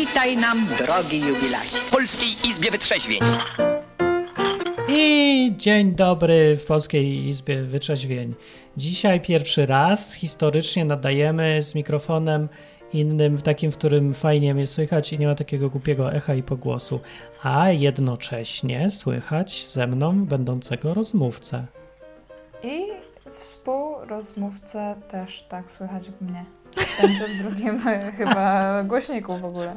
Witaj nam, drogi jubilacie. W Polskiej Izbie Wytrzeźwień. I dzień dobry w Polskiej Izbie Wyczeźwień. Dzisiaj pierwszy raz historycznie nadajemy z mikrofonem innym, takim, w którym fajnie mnie słychać i nie ma takiego głupiego echa i pogłosu, a jednocześnie słychać ze mną będącego rozmówcę. I współrozmówcę też tak słychać mnie. Będzie w drugim chyba głośniku w ogóle.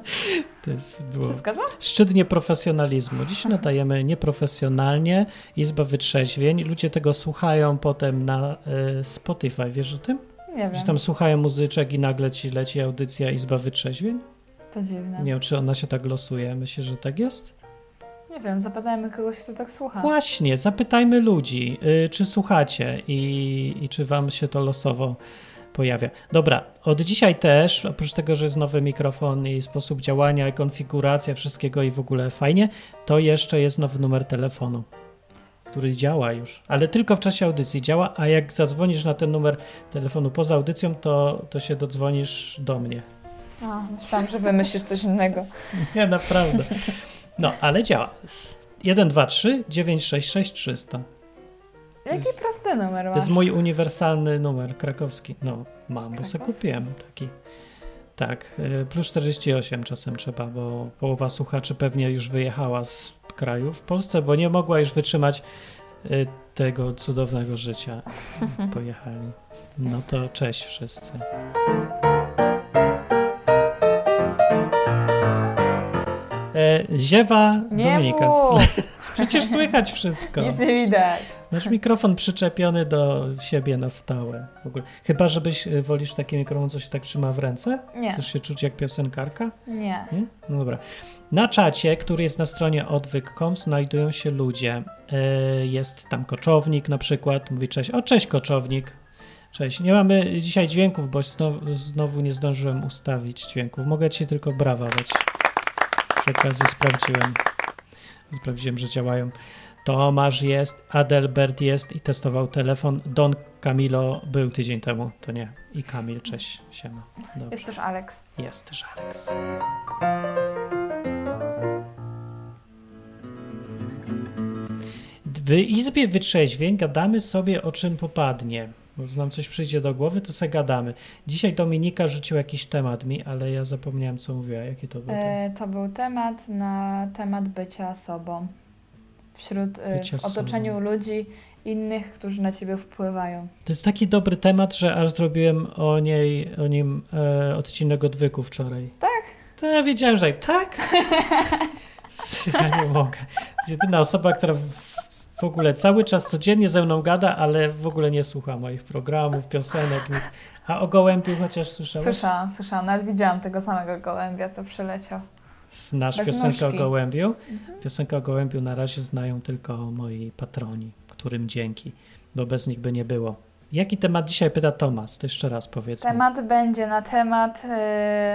To jest było zgadza? szczyt nieprofesjonalizmu. Dziś nadajemy nieprofesjonalnie, Izba Wytrzeźwień. Ludzie tego słuchają potem na y, Spotify, wiesz o tym? Nie Że wiem. tam słuchają muzyczek i nagle ci leci audycja Izba Wytrzeźwień? To dziwne. Nie wiem, czy ona się tak losuje. Myślę, że tak jest? Nie wiem, zapytajmy kogoś, kto tak słucha. Właśnie, zapytajmy ludzi, y, czy słuchacie i, i czy wam się to losowo pojawia. Dobra, od dzisiaj też, oprócz tego, że jest nowy mikrofon i sposób działania, i konfiguracja wszystkiego i w ogóle fajnie, to jeszcze jest nowy numer telefonu, który działa już, ale tylko w czasie audycji działa, a jak zadzwonisz na ten numer telefonu poza audycją, to, to się dodzwonisz do mnie. A, myślałam, że wymyślisz coś innego. Nie, naprawdę. No, ale działa. S- 1, 2, 3, 966 300. Jaki jest- prosty numer To masz? jest mój uniwersalny numer krakowski. No, mam, bo sobie kupiłem taki. Tak, y, plus 48 czasem trzeba, bo połowa słuchaczy pewnie już wyjechała z kraju w Polsce, bo nie mogła już wytrzymać y, tego cudownego życia. Pojechali. No to cześć wszyscy. E, Ziewa Nie Dominika. Przecież słychać wszystko. Nic nie widać. Masz mikrofon przyczepiony do siebie na stałe. W ogóle. Chyba, żebyś y, wolisz taki mikrofon, co się tak trzyma w ręce? Nie. Chcesz się czuć jak piosenkarka? Nie. Nie? No dobra. Na czacie, który jest na stronie odwyk.com znajdują się ludzie. Y, Jest tam koczownik na przykład. Mówi cześć. O, cześć koczownik. Cześć. Nie mamy dzisiaj dźwięków, bo znowu, znowu nie zdążyłem ustawić dźwięków. Mogę ci tylko brawa dać. Przy okazji sprawdziłem. Sprawdziłem, że działają. Tomasz jest, Adelbert jest i testował telefon. Don Camilo był tydzień temu, to nie. I Kamil, cześć, siema. Dobrze. Jest też Alex. Jest też Alex. W Izbie Wytrzeźwień gadamy sobie o czym popadnie. Nam coś przyjdzie do głowy, to sobie gadamy. Dzisiaj Dominika rzucił jakiś temat mi, ale ja zapomniałem co mówiła. Jaki to był? E, to był temat na temat bycia sobą. Wśród, e, Bycia w otoczeniu sobą. ludzi innych, którzy na ciebie wpływają. To jest taki dobry temat, że aż zrobiłem o niej, o nim e, odcinek odwyku wczoraj. Tak? To ja wiedziałem, że tak. Ja nie mogę. To jest jedyna osoba, która w- ogóle cały czas codziennie ze mną gada, ale w ogóle nie słucha moich programów, piosenek, nic. A o gołębiu chociaż słyszałeś? Słyszałam, słyszałam. Nawet widziałam tego samego gołębia, co przyleciał. Znasz Bez piosenkę o nóżki. gołębiu? Piosenkę o gołębiu na razie znają tylko moi patroni, którym dzięki, bo bez nich by nie było. Jaki temat dzisiaj pyta Tomas? To jeszcze raz powiedz. Temat będzie na temat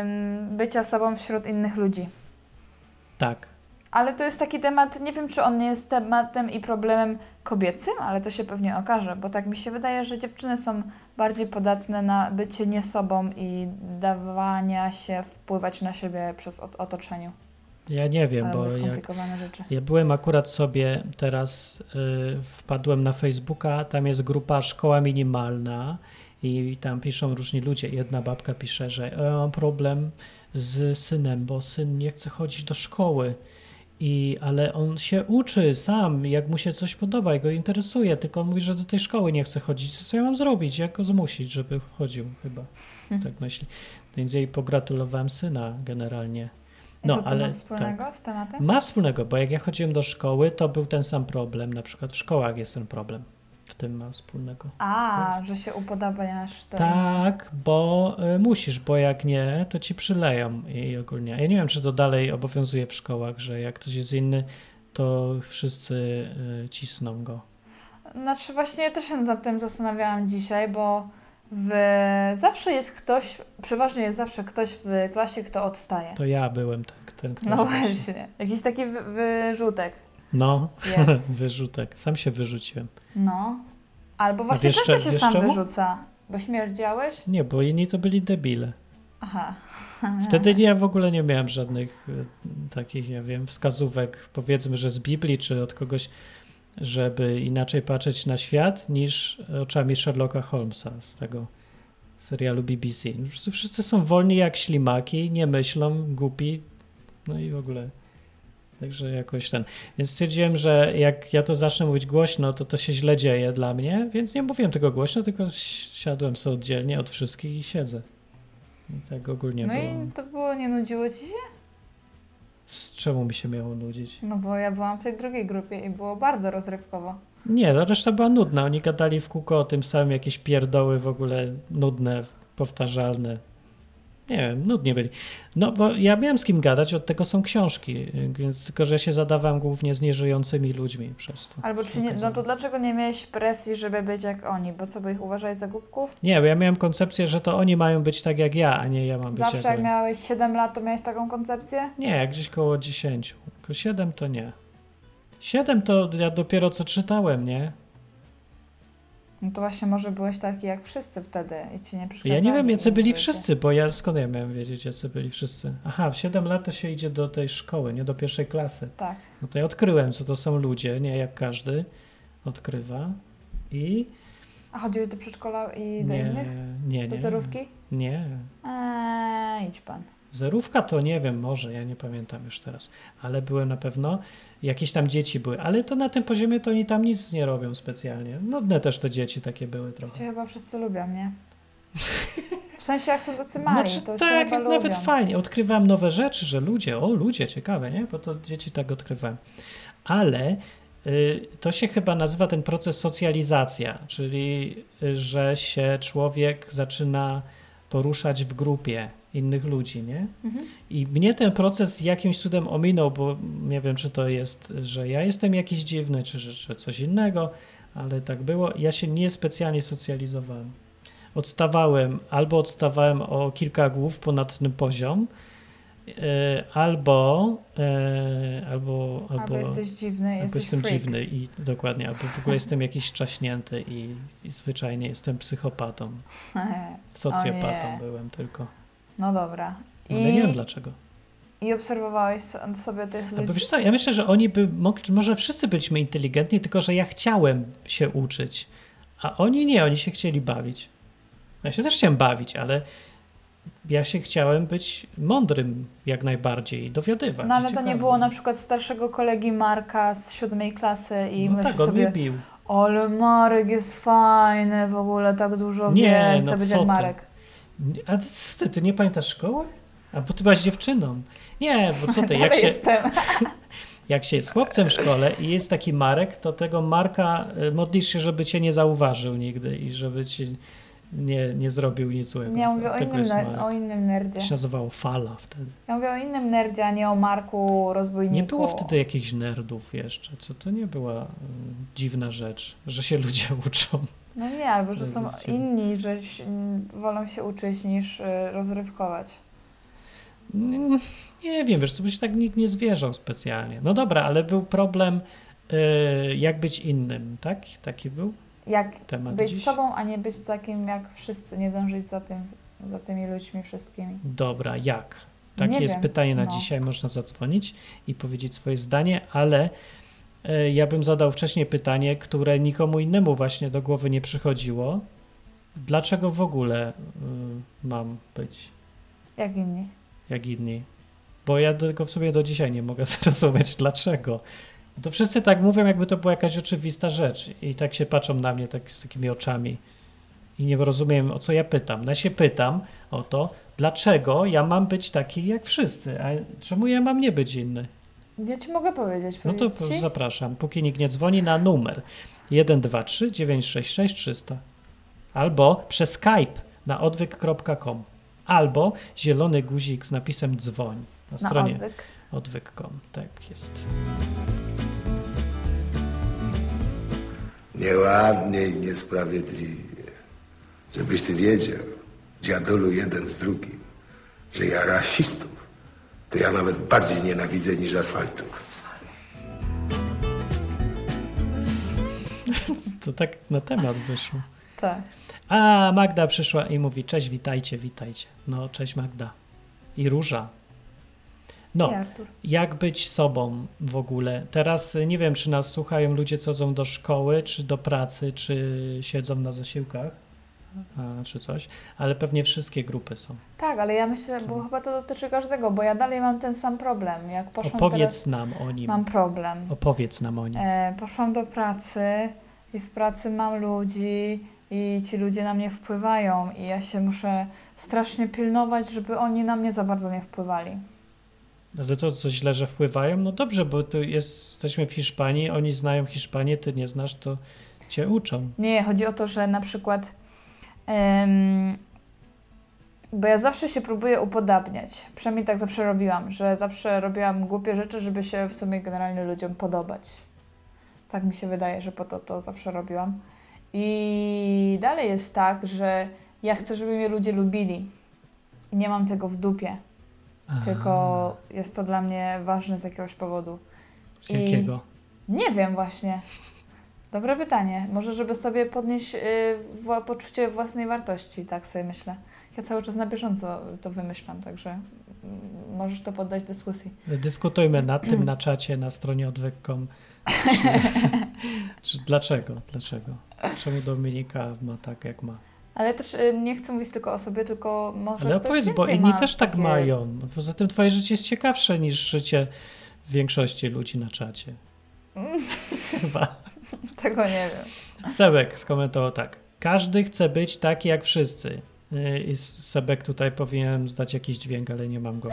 ym, bycia sobą wśród innych ludzi. Tak. Ale to jest taki temat, nie wiem czy on nie jest tematem i problemem kobiecym, ale to się pewnie okaże, bo tak mi się wydaje, że dziewczyny są bardziej podatne na bycie nie sobą i dawania się wpływać na siebie przez ot- otoczeniu. Ja nie wiem, Albo bo jak skomplikowane rzeczy. Ja byłem akurat sobie teraz, y, wpadłem na Facebooka, tam jest grupa Szkoła Minimalna i tam piszą różni ludzie. Jedna babka pisze, że "E, mam problem z synem, bo syn nie chce chodzić do szkoły. I, ale on się uczy sam, jak mu się coś podoba i go interesuje, tylko on mówi, że do tej szkoły nie chce chodzić. Co ja mam zrobić? Jak go zmusić, żeby chodził chyba? Tak myśli. Więc jej pogratulowałem syna generalnie. No, to ale ma wspólnego z tematem? ma wspólnego, bo jak ja chodziłem do szkoły, to był ten sam problem. Na przykład w szkołach jest ten problem. W tym ma wspólnego. A, że się upodabniasz do Tak, bo y, musisz, bo jak nie, to ci przyleją i ogólnie. Ja nie wiem, czy to dalej obowiązuje w szkołach, że jak ktoś jest inny, to wszyscy y, cisną go. Znaczy właśnie ja też się nad tym zastanawiałam dzisiaj, bo w... zawsze jest ktoś, przeważnie jest zawsze ktoś w klasie, kto odstaje. To ja byłem tak, ten ktoś. No właśnie. Jakiś taki wy- wyrzutek No, jest. wyrzutek. Sam się wyrzuciłem. No. Albo właśnie wiesz często się sam czemu? wyrzuca. Bo śmierdziałeś? Nie, bo inni to byli debile. Aha. Wtedy ja w ogóle nie miałem żadnych e, takich, ja wiem, wskazówek, powiedzmy, że z Biblii czy od kogoś, żeby inaczej patrzeć na świat niż oczami Sherlocka Holmesa z tego serialu BBC. Po Wszyscy są wolni jak ślimaki, nie myślą, głupi, no i w ogóle. Także jakoś ten. Więc stwierdziłem, że jak ja to zacznę mówić głośno, to to się źle dzieje dla mnie, więc nie mówiłem tego głośno, tylko siadłem sobie oddzielnie od wszystkich i siedzę. I tak ogólnie No było. i to było, nie nudziło ci się? Z czemu mi się miało nudzić? No bo ja byłam w tej drugiej grupie i było bardzo rozrywkowo. Nie, ta reszta była nudna. Oni gadali w kółko o tym samym, jakieś pierdoły w ogóle nudne, powtarzalne. Nie wiem, nudnie byli. No bo ja miałem z kim gadać, od tego są książki, więc tylko, że się zadawałem głównie z nieżyjącymi ludźmi przez to. Albo czy nie, no to dlaczego nie miałeś presji, żeby być jak oni? Bo co, by ich uważać za głupków? Nie, bo ja miałem koncepcję, że to oni mają być tak jak ja, a nie ja mam być Zawsze jak jak oni. miałeś 7 lat, to miałeś taką koncepcję? Nie, gdzieś koło 10. Tylko 7 to nie. 7 to ja dopiero co czytałem, nie? No to właśnie może byłeś taki jak wszyscy wtedy i ci nie przeszkadzali. Ja nie wiem, jacy byli wszyscy, bo ja skąd ja miałem wiedzieć, jacy byli wszyscy? Aha, w 7 lat to się idzie do tej szkoły, nie do pierwszej klasy. Tak. No to ja odkryłem, co to są ludzie, nie jak każdy odkrywa. I A chodziłeś do przedszkola i do nie, innych? nie, Do nie. zerówki? Nie. Eee, idź pan. Zerówka to nie wiem, może, ja nie pamiętam już teraz, ale byłem na pewno, jakieś tam dzieci były, ale to na tym poziomie to oni tam nic nie robią specjalnie. Nudne też te dzieci takie były trochę. się chyba wszyscy lubią, nie? W sensie jak są tacy mali, Znaczy, to tak, nawet lubią. fajnie. Odkrywałem nowe rzeczy, że ludzie, o ludzie, ciekawe, nie? Bo to dzieci tak odkrywałem. Ale y, to się chyba nazywa ten proces socjalizacja, czyli y, że się człowiek zaczyna poruszać w grupie innych ludzi, nie? Mhm. I mnie ten proces jakimś cudem ominął, bo nie wiem, czy to jest, że ja jestem jakiś dziwny, czy, czy, coś innego, ale tak było. Ja się niespecjalnie socjalizowałem. Odstawałem, albo odstawałem o kilka głów ponad ten poziom, albo, e, albo, Albo, albo, jesteś dziwny, albo jesteś jestem freak. dziwny i dokładnie, albo w ogóle jestem jakiś czaśnięty i, i zwyczajnie jestem psychopatą. Socjopatą byłem tylko. No dobra. I, Ale nie wiem dlaczego. I obserwowałeś so- sobie tych A bo ludzi? wiesz co, ja myślę, że oni by mogli, może wszyscy byliśmy inteligentni, tylko że ja chciałem się uczyć, a oni nie, oni się chcieli bawić. Ja się też chciałem bawić, ale ja się chciałem być mądrym jak najbardziej dowiadywać. No ale to nie było na przykład starszego kolegi Marka z siódmej klasy i No myślisz tak, on sobie, mnie bił. ale Marek jest fajny, w ogóle tak dużo Nie, wie, no chce być co jak ty. Marek. A co ty, ty nie pamiętasz szkoły? A bo ty byłaś dziewczyną. Nie, bo co ty, jak się, jestem. jak się jest chłopcem w szkole i jest taki Marek, to tego Marka y, modlisz się, żeby cię nie zauważył nigdy i żeby ci nie, nie zrobił nic złego. Ja mówię o innym, ner- o innym nerdzie. To się nazywało Fala wtedy. Ja mówię o innym nerdzie, a nie o Marku rozbójniku. Nie było wtedy jakichś nerdów jeszcze, co to nie była y, dziwna rzecz, że się ludzie uczą. No nie, albo że są inni, że wolą się uczyć niż y, rozrywkować. Nie wiem, wiesz, co by się tak nikt nie zwierzał specjalnie. No dobra, ale był problem, y, jak być innym, tak? Taki był Jak temat być dziś. sobą, a nie być takim jak wszyscy, nie dążyć za, tym, za tymi ludźmi wszystkimi. Dobra, jak? Takie Nie jest wiem, pytanie na no. dzisiaj. Można zadzwonić i powiedzieć swoje zdanie, ale e, ja bym zadał wcześniej pytanie, które nikomu innemu właśnie do głowy nie przychodziło. Dlaczego w ogóle y, mam być Jak inni. jak inni? Bo ja tego w sobie do dzisiaj nie mogę zrozumieć, dlaczego. To wszyscy tak mówią, jakby to była jakaś oczywista rzecz i tak się patrzą na mnie tak, z takimi oczami i nie rozumiem, o co ja pytam. No ja się pytam o to, dlaczego ja mam być taki jak wszyscy, a czemu ja mam nie być inny? Ja ci mogę powiedzieć. No to ci? zapraszam, póki nikt nie dzwoni na numer 123 966 300 albo przez Skype na odwyk.com albo zielony guzik z napisem dzwoń na Na stronie odwyk. odwyk.com. Tak jest. Nieładnie i niesprawiedliwie. Żebyś ty wiedział, dziadolu jeden z drugim, że ja rasistów, to ja nawet bardziej nienawidzę niż asfaltu. To tak na temat wyszło. Tak. A Magda przyszła i mówi: Cześć, witajcie, witajcie. No, cześć Magda. I róża. No, jak być sobą w ogóle? Teraz y, nie wiem, czy nas słuchają ludzie, co chodzą do szkoły, czy do pracy, czy siedzą na zasiłkach, a, czy coś, ale pewnie wszystkie grupy są. Tak, ale ja myślę, bo chyba to dotyczy każdego, bo ja dalej mam ten sam problem. Jak poszłam Opowiedz nam o nim. mam problem. Opowiedz nam o nim. E, poszłam do pracy i w pracy mam ludzi i ci ludzie na mnie wpływają i ja się muszę strasznie pilnować, żeby oni na mnie za bardzo nie wpływali. Ale to co źle, że wpływają? No dobrze, bo tu jest, jesteśmy w Hiszpanii, oni znają Hiszpanię, ty nie znasz, to cię uczą. Nie, chodzi o to, że na przykład bo ja zawsze się próbuję upodabniać. Przynajmniej tak zawsze robiłam, że zawsze robiłam głupie rzeczy, żeby się w sumie generalnie ludziom podobać. Tak mi się wydaje, że po to to zawsze robiłam. I dalej jest tak, że ja chcę, żeby mnie ludzie lubili. I nie mam tego w dupie. Aha, Tylko jest to dla mnie ważne z jakiegoś powodu. Z i- jakiego? Nie wiem właśnie. Dobre pytanie. Może żeby sobie podnieść y, poczucie własnej wartości, tak sobie myślę. Ja cały czas na bieżąco to wymyślam, także możesz to poddać dyskusji. Dyskutujmy nad tym na czacie na stronie odwyk.com. Czy, czy dlaczego? Dlaczego? Czemu Dominika ma tak, jak ma? Ale też y, nie chcę mówić tylko o sobie, tylko może Ale ktoś opowiedz, bo inni też tak takie- mają. Poza tym twoje życie jest ciekawsze niż życie większości ludzi na czacie. Chyba. Tego nie wiem. Sebek skomentował tak. Każdy chce być taki jak wszyscy. Yy, I Sebek tutaj powinien zdać jakiś dźwięk, ale nie mam go.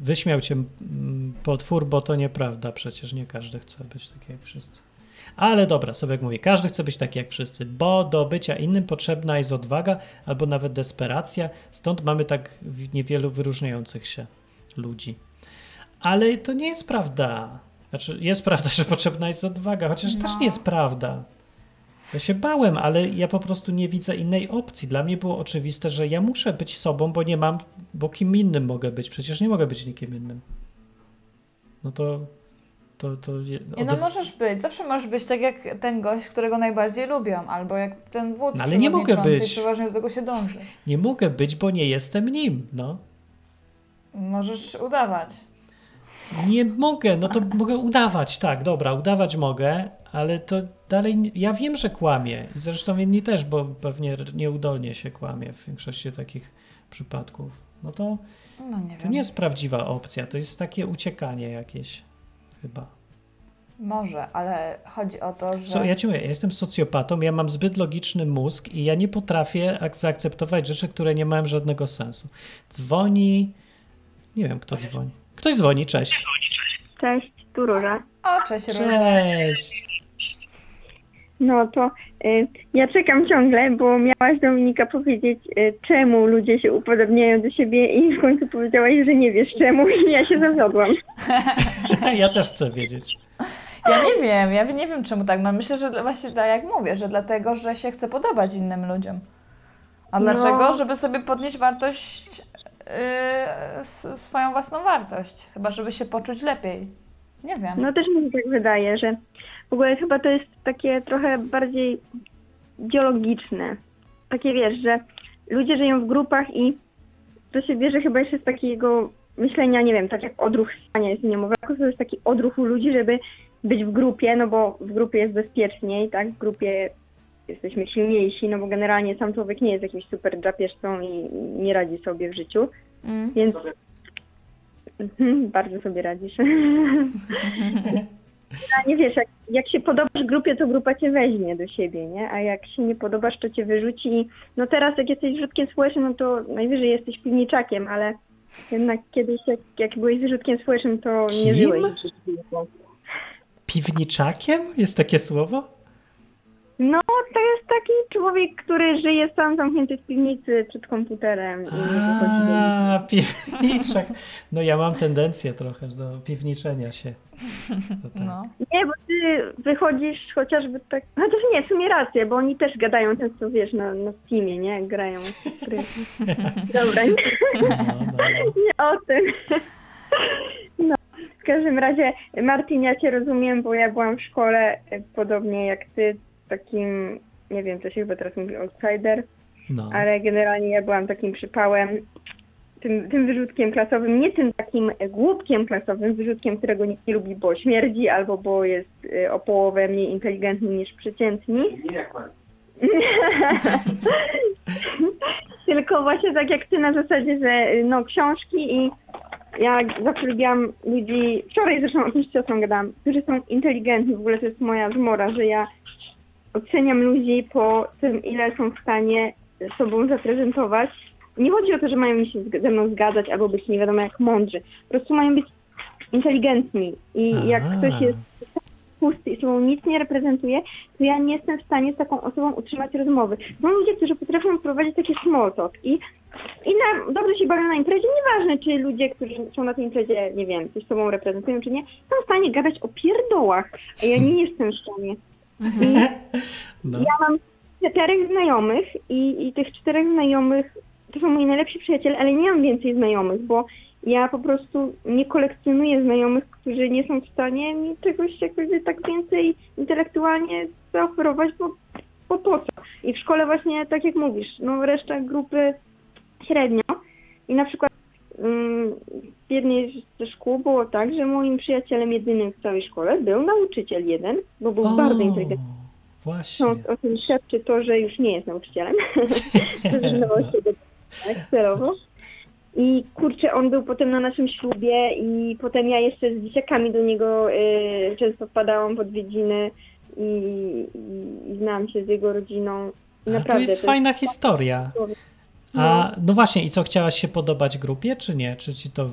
Wyśmiał cię mm, potwór, bo to nieprawda. Przecież nie każdy chce być taki jak wszyscy. Ale dobra, Sebek mówi, każdy chce być taki jak wszyscy, bo do bycia innym potrzebna jest odwaga albo nawet desperacja. Stąd mamy tak niewielu wyróżniających się ludzi. Ale to nie jest prawda. Znaczy, jest prawda, że potrzebna jest odwaga, chociaż No. też nie jest prawda. Ja się bałem, ale ja po prostu nie widzę innej opcji. Dla mnie było oczywiste, że ja muszę być sobą, bo nie mam, bo kim innym mogę być. Przecież nie mogę być nikim innym. No to. To, to je- Nie, no możesz być. Zawsze możesz być tak jak ten gość, którego najbardziej lubią, albo jak ten wódz No, ale nie mogę być. przeważnie do tego się dąży. nie mogę być, bo nie jestem nim. No. Możesz udawać. Nie mogę, no to mogę udawać, tak, dobra, udawać mogę, ale to dalej, ja wiem, że kłamie. I Zresztą inni też, bo pewnie nieudolnie się kłamie w większości takich przypadków. No to, No nie to wiem. nie jest prawdziwa opcja, to jest takie uciekanie jakieś chyba. Może, ale chodzi o to, że... Co, ja ci mówię, ja jestem socjopatą, ja mam zbyt logiczny mózg i ja nie potrafię ak- zaakceptować rzeczy, które nie mają żadnego sensu. Dzwoni, nie wiem kto dzwoni. Ktoś dzwoni, cześć. Cześć, tu Róża. O, cześć, Róża. Cześć. No to y, ja czekam ciągle, bo miałaś Dominika powiedzieć, y, czemu ludzie się upodobniają do siebie i w końcu powiedziałaś, że nie wiesz czemu i ja się zawiodłam. Ja też chcę wiedzieć. Ja nie wiem, ja nie wiem czemu tak mam. Myślę, że właśnie tak jak mówię, że dlatego, że się chce podobać innym ludziom. A No. dlaczego? Żeby sobie podnieść wartość, yy, swoją własną wartość. Chyba, żeby się poczuć lepiej. Nie wiem. No też mi się tak wydaje, że w ogóle chyba to jest takie trochę bardziej ideologiczne. Takie wiesz, że ludzie żyją w grupach i to się bierze chyba jeszcze z takiego myślenia, nie wiem, tak jak odruch stania jest niemowlaku, to jest taki odruch u ludzi, żeby być w grupie, no bo w grupie jest bezpieczniej, tak? W grupie jesteśmy silniejsi, no bo generalnie sam człowiek nie jest jakimś super drapieżcą i nie radzi sobie w życiu, Mm. więc bardzo sobie radzisz. Nie wiesz, jak, jak się podobasz grupie, to grupa cię weźmie do siebie, nie? A jak się nie podobasz, to cię wyrzuci. No teraz, jak jesteś wyrzutkiem społecznym, no to najwyżej jesteś piwniczakiem, ale jednak kiedyś, jak, jak byłeś wyrzutkiem społecznym, to nie Kim? żyłeś. w życiu. Piwniczakiem? Jest takie słowo? No, to jest taki człowiek, który żyje sam zamknięty w piwnicy przed komputerem A, piwniczak. No ja mam tendencję trochę do piwniczenia się. Tak. No. Nie, bo ty wychodzisz chociażby tak. No to nie, w sumie rację, bo oni też gadają często, wiesz, na, na Steamie, nie? Grają. Dobra, nie, No, no, no. nie o tym. No, w każdym razie, Martin, ja cię rozumiem, bo ja byłam w szkole e, podobnie jak ty, takim nie wiem, to się chyba teraz mówi outsider, No. ale generalnie ja byłam takim przypałem, tym, tym wyrzutkiem klasowym, nie tym takim głupkiem klasowym, wyrzutkiem, którego nikt nie lubi, bo śmierdzi albo bo jest y, o połowę mniej inteligentny niż przeciętni. Tylko właśnie tak jak ty na zasadzie, że y, no książki i ja zawsze lubiłam ludzi, wczoraj zresztą o tym z siostrą gadałam, którzy są inteligentni, w ogóle to jest moja zmora, że ja oceniam ludzi po tym, ile są w stanie sobą zaprezentować. Nie chodzi o to, że mają się ze mną zgadzać albo być nie wiadomo jak mądrzy. Po prostu mają być inteligentni i jak Aha. ktoś jest pusty i sobą nic nie reprezentuje, to ja nie jestem w stanie z taką osobą utrzymać rozmowy. Są ludzie, którzy potrafią prowadzić takie small talk i, i na, dobrze się bawią na imprezie, nieważne czy ludzie, którzy są na tej imprezie, nie wiem, coś sobą reprezentują czy nie, są w stanie gadać o pierdołach, a ja nie jestem w stanie. No. ja mam czterech znajomych i, i tych czterech znajomych to są moi najlepsi przyjaciele, ale nie mam więcej znajomych, bo ja po prostu nie kolekcjonuję znajomych, którzy nie są w stanie mi czegoś jakoś tak więcej intelektualnie zaoferować, bo, bo po co? I w szkole właśnie, tak jak mówisz, no reszta grupy średnio i na przykład w jednej ze szkół było tak, że moim przyjacielem jedynym w całej szkole był nauczyciel jeden, bo był O, bardzo inteligentny. Właśnie. No, o tym świadczy to, że już nie jest nauczycielem. Zrezygnował się do tak, celowo. I kurczę, on był potem na naszym ślubie i potem ja jeszcze z dzieciakami do niego y, często wpadałam w odwiedziny i, i, i znałam się z jego rodziną. I A naprawdę to jest fajna historia. A no właśnie, i co, chciałaś się podobać grupie, czy nie? Czy ci to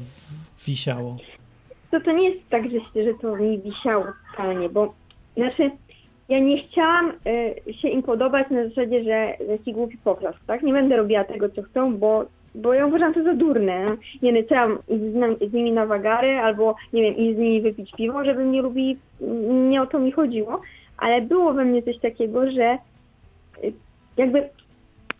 wisiało? To, to nie jest tak, że, że to mi wisiało totalnie, bo znaczy ja nie chciałam y, się im podobać na zasadzie, że jaki głupi poklask, tak? Nie będę robiła tego, co chcą, bo, bo ja uważam to za durne. Nie wiem, chciałam iść z, z nimi na wagary albo, nie wiem, iść z nimi wypić piwo, żeby mnie lubili. Nie o to mi chodziło, ale było we mnie coś takiego, że y, jakby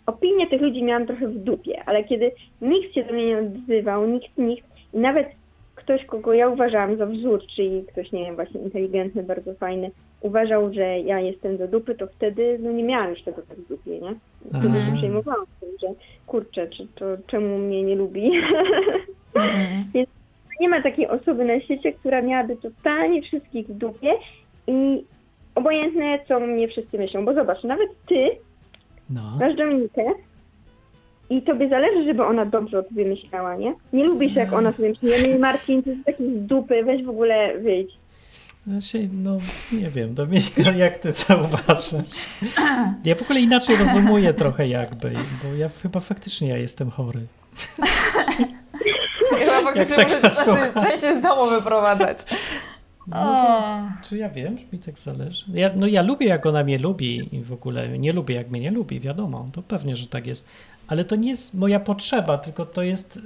opinię tych ludzi miałam trochę w dupie, ale kiedy nikt się do mnie nie odzywał, nikt, nikt, i nawet ktoś, kogo ja uważałam za wzór, czyli ktoś, nie wiem, właśnie inteligentny, bardzo fajny, uważał, że ja jestem do dupy, to wtedy no nie miałam już tego tak w dupie, nie? Wtedy się przejmowałam tym, że kurczę, czy to czemu mnie nie lubi? Więc nie ma takiej osoby na świecie, która miałaby totalnie wszystkich w dupie i obojętne, co mnie wszyscy myślą, bo zobacz, nawet ty No. masz Dominikę i tobie zależy, żeby ona dobrze o tobie myślała, nie? Nie lubisz, jak ona sobie myśli, ja mówię, Marcin, ty jest taki z dupy, weź w ogóle wyjdź. Znaczy, no nie wiem, Dominika, jak ty to uważasz? Ja w ogóle inaczej rozumuję trochę jakby, bo ja chyba faktycznie ja jestem chory. Chyba faktycznie tak słucha. częściej z domu wyprowadzać. No to, czy ja wiem, że mi tak zależy? Ja, no ja lubię, jak ona mnie lubi i w ogóle nie lubię, jak mnie nie lubi, wiadomo, to pewnie, że tak jest. Ale to nie jest moja potrzeba, tylko to jest y,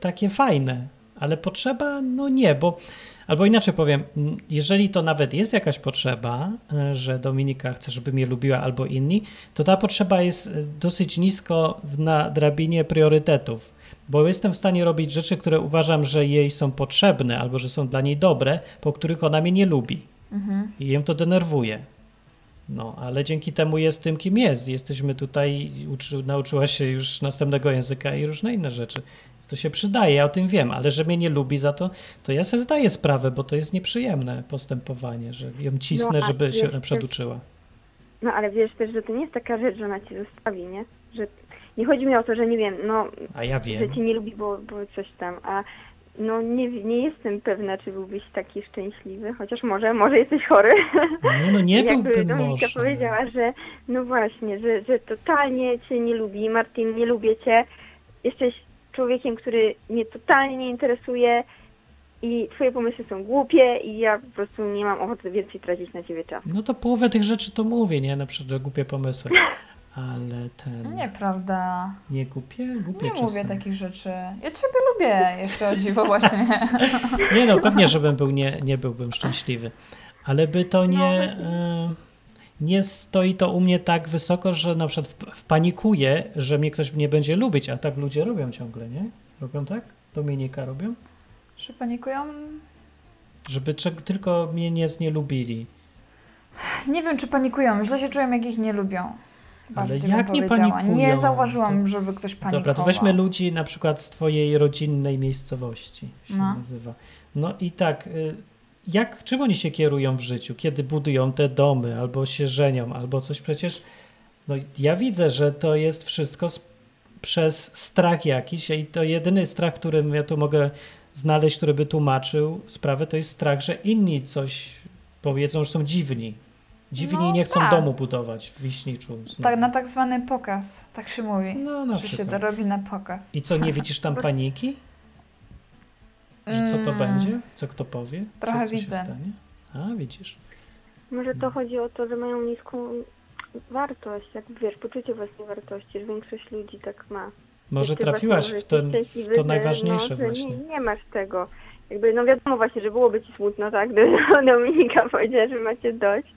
takie fajne. Ale potrzeba, no nie, bo albo inaczej powiem, jeżeli to nawet jest jakaś potrzeba, y, że Dominika chce, żeby mnie lubiła albo inni, to ta potrzeba jest y, dosyć nisko w- na drabinie priorytetów. Bo jestem w stanie robić rzeczy, które uważam, że jej są potrzebne albo że są dla niej dobre, po których ona mnie nie lubi. I ją to denerwuje. No, ale dzięki temu jest tym, kim jest. Jesteśmy tutaj, uczy, nauczyła się już następnego języka i różne inne rzeczy. Więc to się przydaje, ja o tym wiem, ale że mnie nie lubi za to, to ja sobie zdaję sprawę, bo to jest nieprzyjemne postępowanie, że ją cisnę, No, żeby się wiesz, na przykład uczyła. No ale wiesz też, że to nie jest taka rzecz, że ona ci zostawi, nie? Że nie chodzi mi o to, że nie wiem, no, A ja że wiem. cię nie lubi, bo, bo coś tam, a no nie, nie jestem pewna, czy byłbyś taki szczęśliwy, chociaż może, może jesteś chory. Nie no, nie Jakby byłbym Dominika może. powiedziała, że no właśnie, że, że totalnie cię nie lubi, Martin, nie lubię cię, jesteś człowiekiem, który mnie totalnie nie interesuje i twoje pomysły są głupie i ja po prostu nie mam ochoty więcej tracić na ciebie czas. No to połowę tych rzeczy to mówię, nie? Na przykład że głupie pomysły. Ale ten... Nieprawda. Nie głupie? Głupie Nie czasem. mówię takich rzeczy. Ja ciebie lubię jeszcze o dziwo właśnie. Nie no, pewnie, żebym był, nie, nie byłbym szczęśliwy. Ale by to nie, e, nie stoi to u mnie tak wysoko, że na przykład wpanikuję, że mnie ktoś nie będzie lubić, a tak ludzie robią ciągle, nie? Robią tak? Dominika robią? Czy panikują? Żeby tylko mnie nie znielubili. Nie wiem, czy panikują. Źle się czują, jak ich nie lubią. Ale jak nie panikują? Nie zauważyłam, To- żeby ktoś panikował. Dobra, to weźmy ludzi na przykład z twojej rodzinnej miejscowości, się No. nazywa. No i tak, y, jak, czym oni się kierują w życiu, kiedy budują te domy, albo się żenią, albo coś przecież, no ja widzę, że to jest wszystko przez strach jakiś i to jedyny strach, którym ja tu mogę znaleźć, który by tłumaczył sprawę, to jest strach, że inni coś powiedzą, że są dziwni. Dziwni No nie chcą tak. domu budować w Wiśniczu. znowu. Tak, na tak zwany pokaz. Tak się mówi. No, na że się to robi na pokaz. I co, nie widzisz tam paniki? Że co to Mm, będzie? Co kto powie? trochę co, co widzę. Się stanie? A, widzisz. Może to chodzi o to, że mają niską wartość, jak wiesz, poczucie własnej wartości, że większość ludzi tak ma. Może trafiłaś w szczęśliwy, w to że, najważniejsze no, właśnie. Nie, nie masz tego. Jakby, no wiadomo właśnie, że byłoby ci smutno, tak, gdyby Dominika powiedziała, że macie dość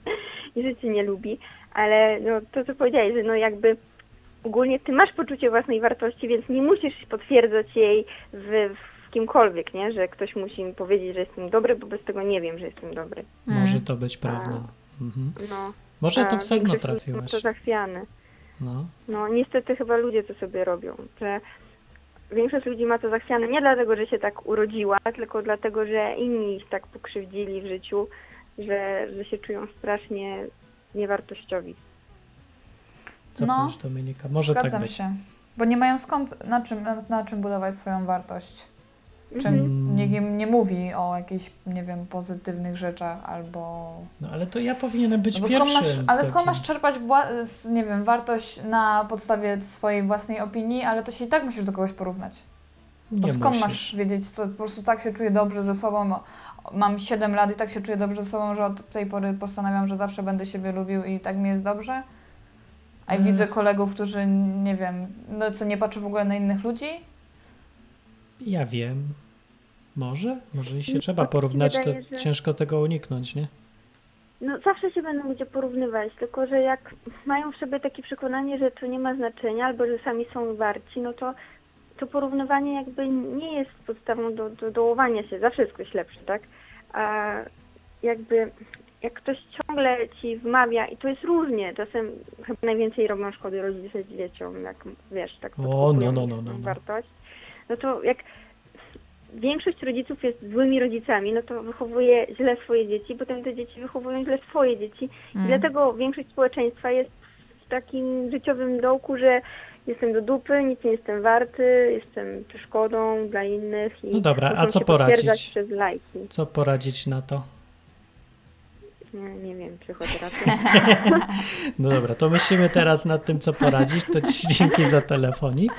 i że cię nie lubi, ale no to, co powiedziałeś, że no jakby ogólnie ty masz poczucie własnej wartości, więc nie musisz potwierdzać jej w, w kimkolwiek, nie, że ktoś musi mi powiedzieć, że jestem dobry, bo bez tego nie wiem, że jestem dobry. Mm. Może to być prawda. Mhm. No, Może to w sedno większość ludzi ma trafiłaś. to zachwiane. No. No niestety chyba ludzie to sobie robią, że większość ludzi ma to zachwiane nie dlatego, że się tak urodziła, tylko dlatego, że inni ich tak pokrzywdzili w życiu, że, że się czują strasznie niewartościowi. Co No. powiesz, Dominika? Może tak Zgadzam być. się. Bo nie mają skąd, na czym, na, na czym budować swoją wartość. Czym Mhm. nikt im nie mówi o jakichś, nie wiem, pozytywnych rzeczach albo... No ale to ja powinienem być No skąd masz, ale skąd takim. masz czerpać, nie wiem, wartość na podstawie swojej własnej opinii, ale to się i tak musisz do kogoś porównać. Bo Nie skąd musisz. masz wiedzieć, co po prostu tak się czuję dobrze ze sobą, mam 7 lat i tak się czuję dobrze ze sobą, że od tej pory postanawiam, że zawsze będę siebie lubił i tak mi jest dobrze. A Mm. widzę kolegów, którzy, nie wiem, no co, nie patrzą w ogóle na innych ludzi? Ja wiem. Może? Może i się trzeba porównać, to wydaje, że- ciężko tego uniknąć, nie? No zawsze się będą ludzie porównywać, tylko że jak mają w sobie takie przekonanie, że to nie ma znaczenia, albo że sami są warci, no to to porównywanie jakby nie jest podstawą do, do dołowania się, zawsze jest ktoś lepszy, tak? A jakby jak ktoś ciągle ci wmawia, i to jest różnie, czasem chyba najwięcej robią szkody rodzice dzieciom, jak wiesz, tak O, no, no, no, no, tą no. No to jak większość rodziców jest złymi rodzicami, no to wychowuje źle swoje dzieci, potem te dzieci wychowują źle swoje dzieci. I Mm. dlatego większość społeczeństwa jest w takim życiowym dołku, że jestem do dupy, nic nie jestem warty, jestem przeszkodą dla innych. I No dobra, a co poradzić? przez lajki. Co poradzić na to? Nie, nie wiem, psychoterapia. No dobra, to myślimy teraz nad tym, co poradzić. To ci dzięki za telefonik.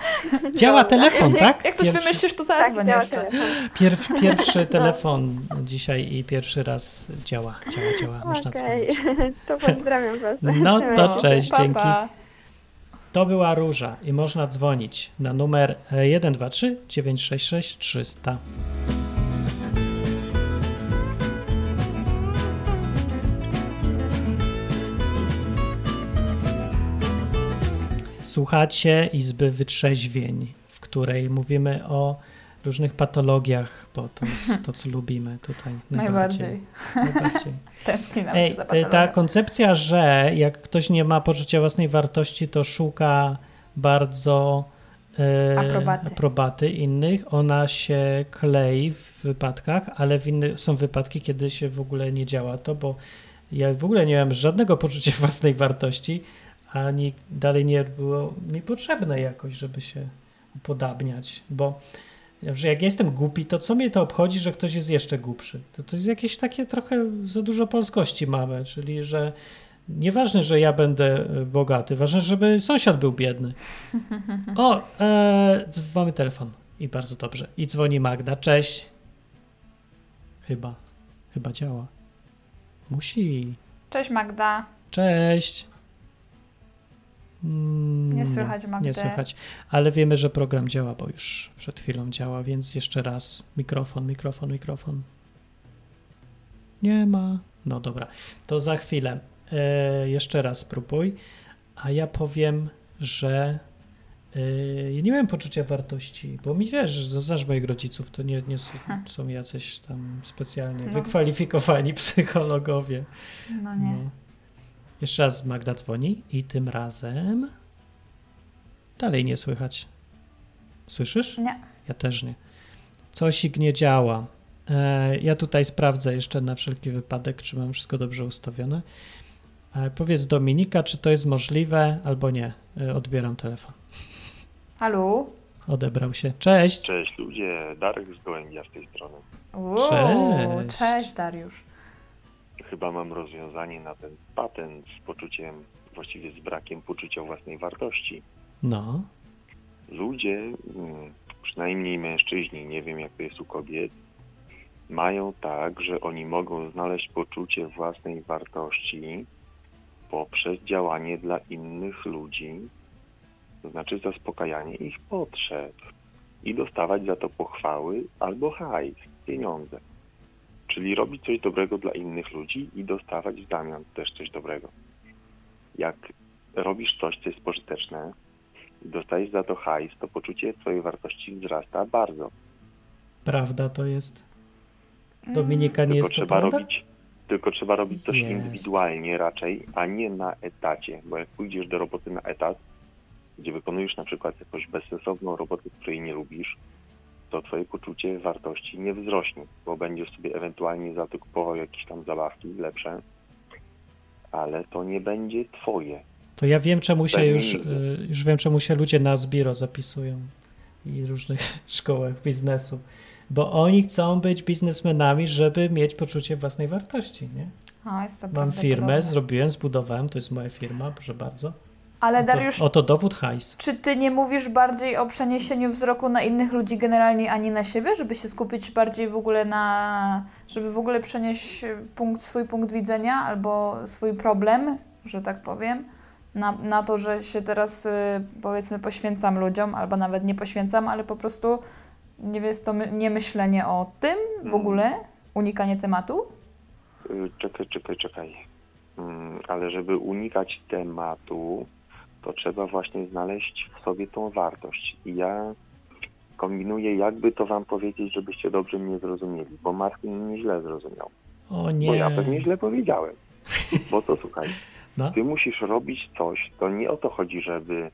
Działa telefon, tak? Jak coś Pierwszy- wymyślisz, to tak, zadzwoń działa jeszcze. Pierw, pierwszy telefon dzisiaj i pierwszy raz działa, działa, działa. Można Okej, dzwonić. to pozdrawiam Was. No to No, cześć, pa, dzięki. pa. To była Róża i można dzwonić na numer 123 966 300. Słuchacie Izby Wytrzeźwień, w której mówimy o różnych patologiach, bo to jest to, co lubimy tutaj najbardziej. Najbardziej. najbardziej. Ej, e, ta koncepcja, że jak ktoś nie ma poczucia własnej wartości, to szuka bardzo e, Aprobaty. aprobaty innych, ona się klei w wypadkach, ale w inny, są wypadki, kiedy się w ogóle nie działa to, bo ja w ogóle nie miałem żadnego poczucia własnej wartości, ani dalej nie było mi potrzebne jakoś, żeby się upodabniać, bo że jak ja jestem głupi, to co mnie to obchodzi, że ktoś jest jeszcze głupszy? To, to jest jakieś takie trochę za dużo polskości mamy, czyli że nieważne, że ja będę e, bogaty, ważne, żeby sąsiad był biedny. O, e, mamy telefon i bardzo dobrze. I dzwoni Magda, cześć. Chyba, chyba działa. Musi. Cześć Magda. Cześć. Mm, Nie słychać Magdę. Nie słychać, ale wiemy, że program działa, bo już przed chwilą działa, więc jeszcze raz mikrofon, mikrofon, mikrofon. Nie ma. No dobra, to za chwilę. E, jeszcze raz spróbuj, a ja powiem, że e, ja nie miałem poczucia wartości, bo mi wiesz, znasz moich rodziców, to nie, nie są, są jacyś tam specjalnie No. wykwalifikowani psychologowie. No nie. No. Jeszcze raz Magda dzwoni i tym razem dalej nie słychać. Słyszysz? Nie. Ja też nie. Coś nie działa. E, ja tutaj sprawdzę jeszcze na wszelki wypadek, czy mam wszystko dobrze ustawione. E, powiedz Dominika, czy to jest możliwe, albo nie. E, odbieram telefon. Halo? Odebrał się. Cześć. Cześć ludzie, Darek z Gołębia z tej strony. Wow, Cześć. Cześć Dariusz. Chyba mam rozwiązanie na ten patent z poczuciem, właściwie z brakiem poczucia własnej wartości. No. Ludzie, mm, przynajmniej mężczyźni, nie wiem jak to jest u kobiet, mają tak, że oni mogą znaleźć poczucie własnej wartości poprzez działanie dla innych ludzi, to znaczy zaspokajanie ich potrzeb i dostawać za to pochwały albo hajs, pieniądze. Czyli robić coś dobrego dla innych ludzi i dostawać w zamian też coś dobrego. Jak robisz coś, co jest pożyteczne i dostajesz za to hajs, to poczucie twojej wartości wzrasta bardzo. Prawda to jest. Dominika nie tylko jest trzeba prawda? robić tylko trzeba robić coś Jest. indywidualnie raczej, a nie na etacie, bo jak pójdziesz do roboty na etat, gdzie wykonujesz na przykład jakąś bezsensowną robotę, której nie lubisz, to twoje poczucie wartości nie wzrośnie, bo będziesz sobie ewentualnie za to kupował jakieś tam zabawki lepsze, ale to nie będzie twoje. To ja wiem, czemu się już, y, już wiem, czemu się ludzie na Zbiro zapisują i różnych szkołach biznesu. Bo oni chcą być biznesmenami, żeby mieć poczucie własnej wartości, nie? A, jest to Mam firmę, zrobiłem, zbudowałem, to jest moja firma, proszę bardzo. Ale Oto, Dariusz, oto dowód hajs. czy ty nie mówisz bardziej o przeniesieniu wzroku na innych ludzi generalnie, a nie na siebie, żeby się skupić bardziej w ogóle na... żeby w ogóle przenieść punkt, swój punkt widzenia albo swój problem, że tak powiem, na, na to, że się teraz y, powiedzmy poświęcam ludziom, albo nawet nie poświęcam, ale po prostu nie jest to my, nie myślenie o tym w Mm. ogóle, unikanie tematu? Y, Czekaj, czekaj, czekaj. Mm, Ale żeby unikać tematu, to trzeba właśnie znaleźć w sobie tą wartość. I ja kombinuję, jakby to wam powiedzieć, żebyście dobrze mnie zrozumieli, bo Martin mnie źle zrozumiał. O nie. Bo ja pewnie źle powiedziałem. Bo to słuchaj, No. ty musisz robić coś, to nie o to chodzi, żeby,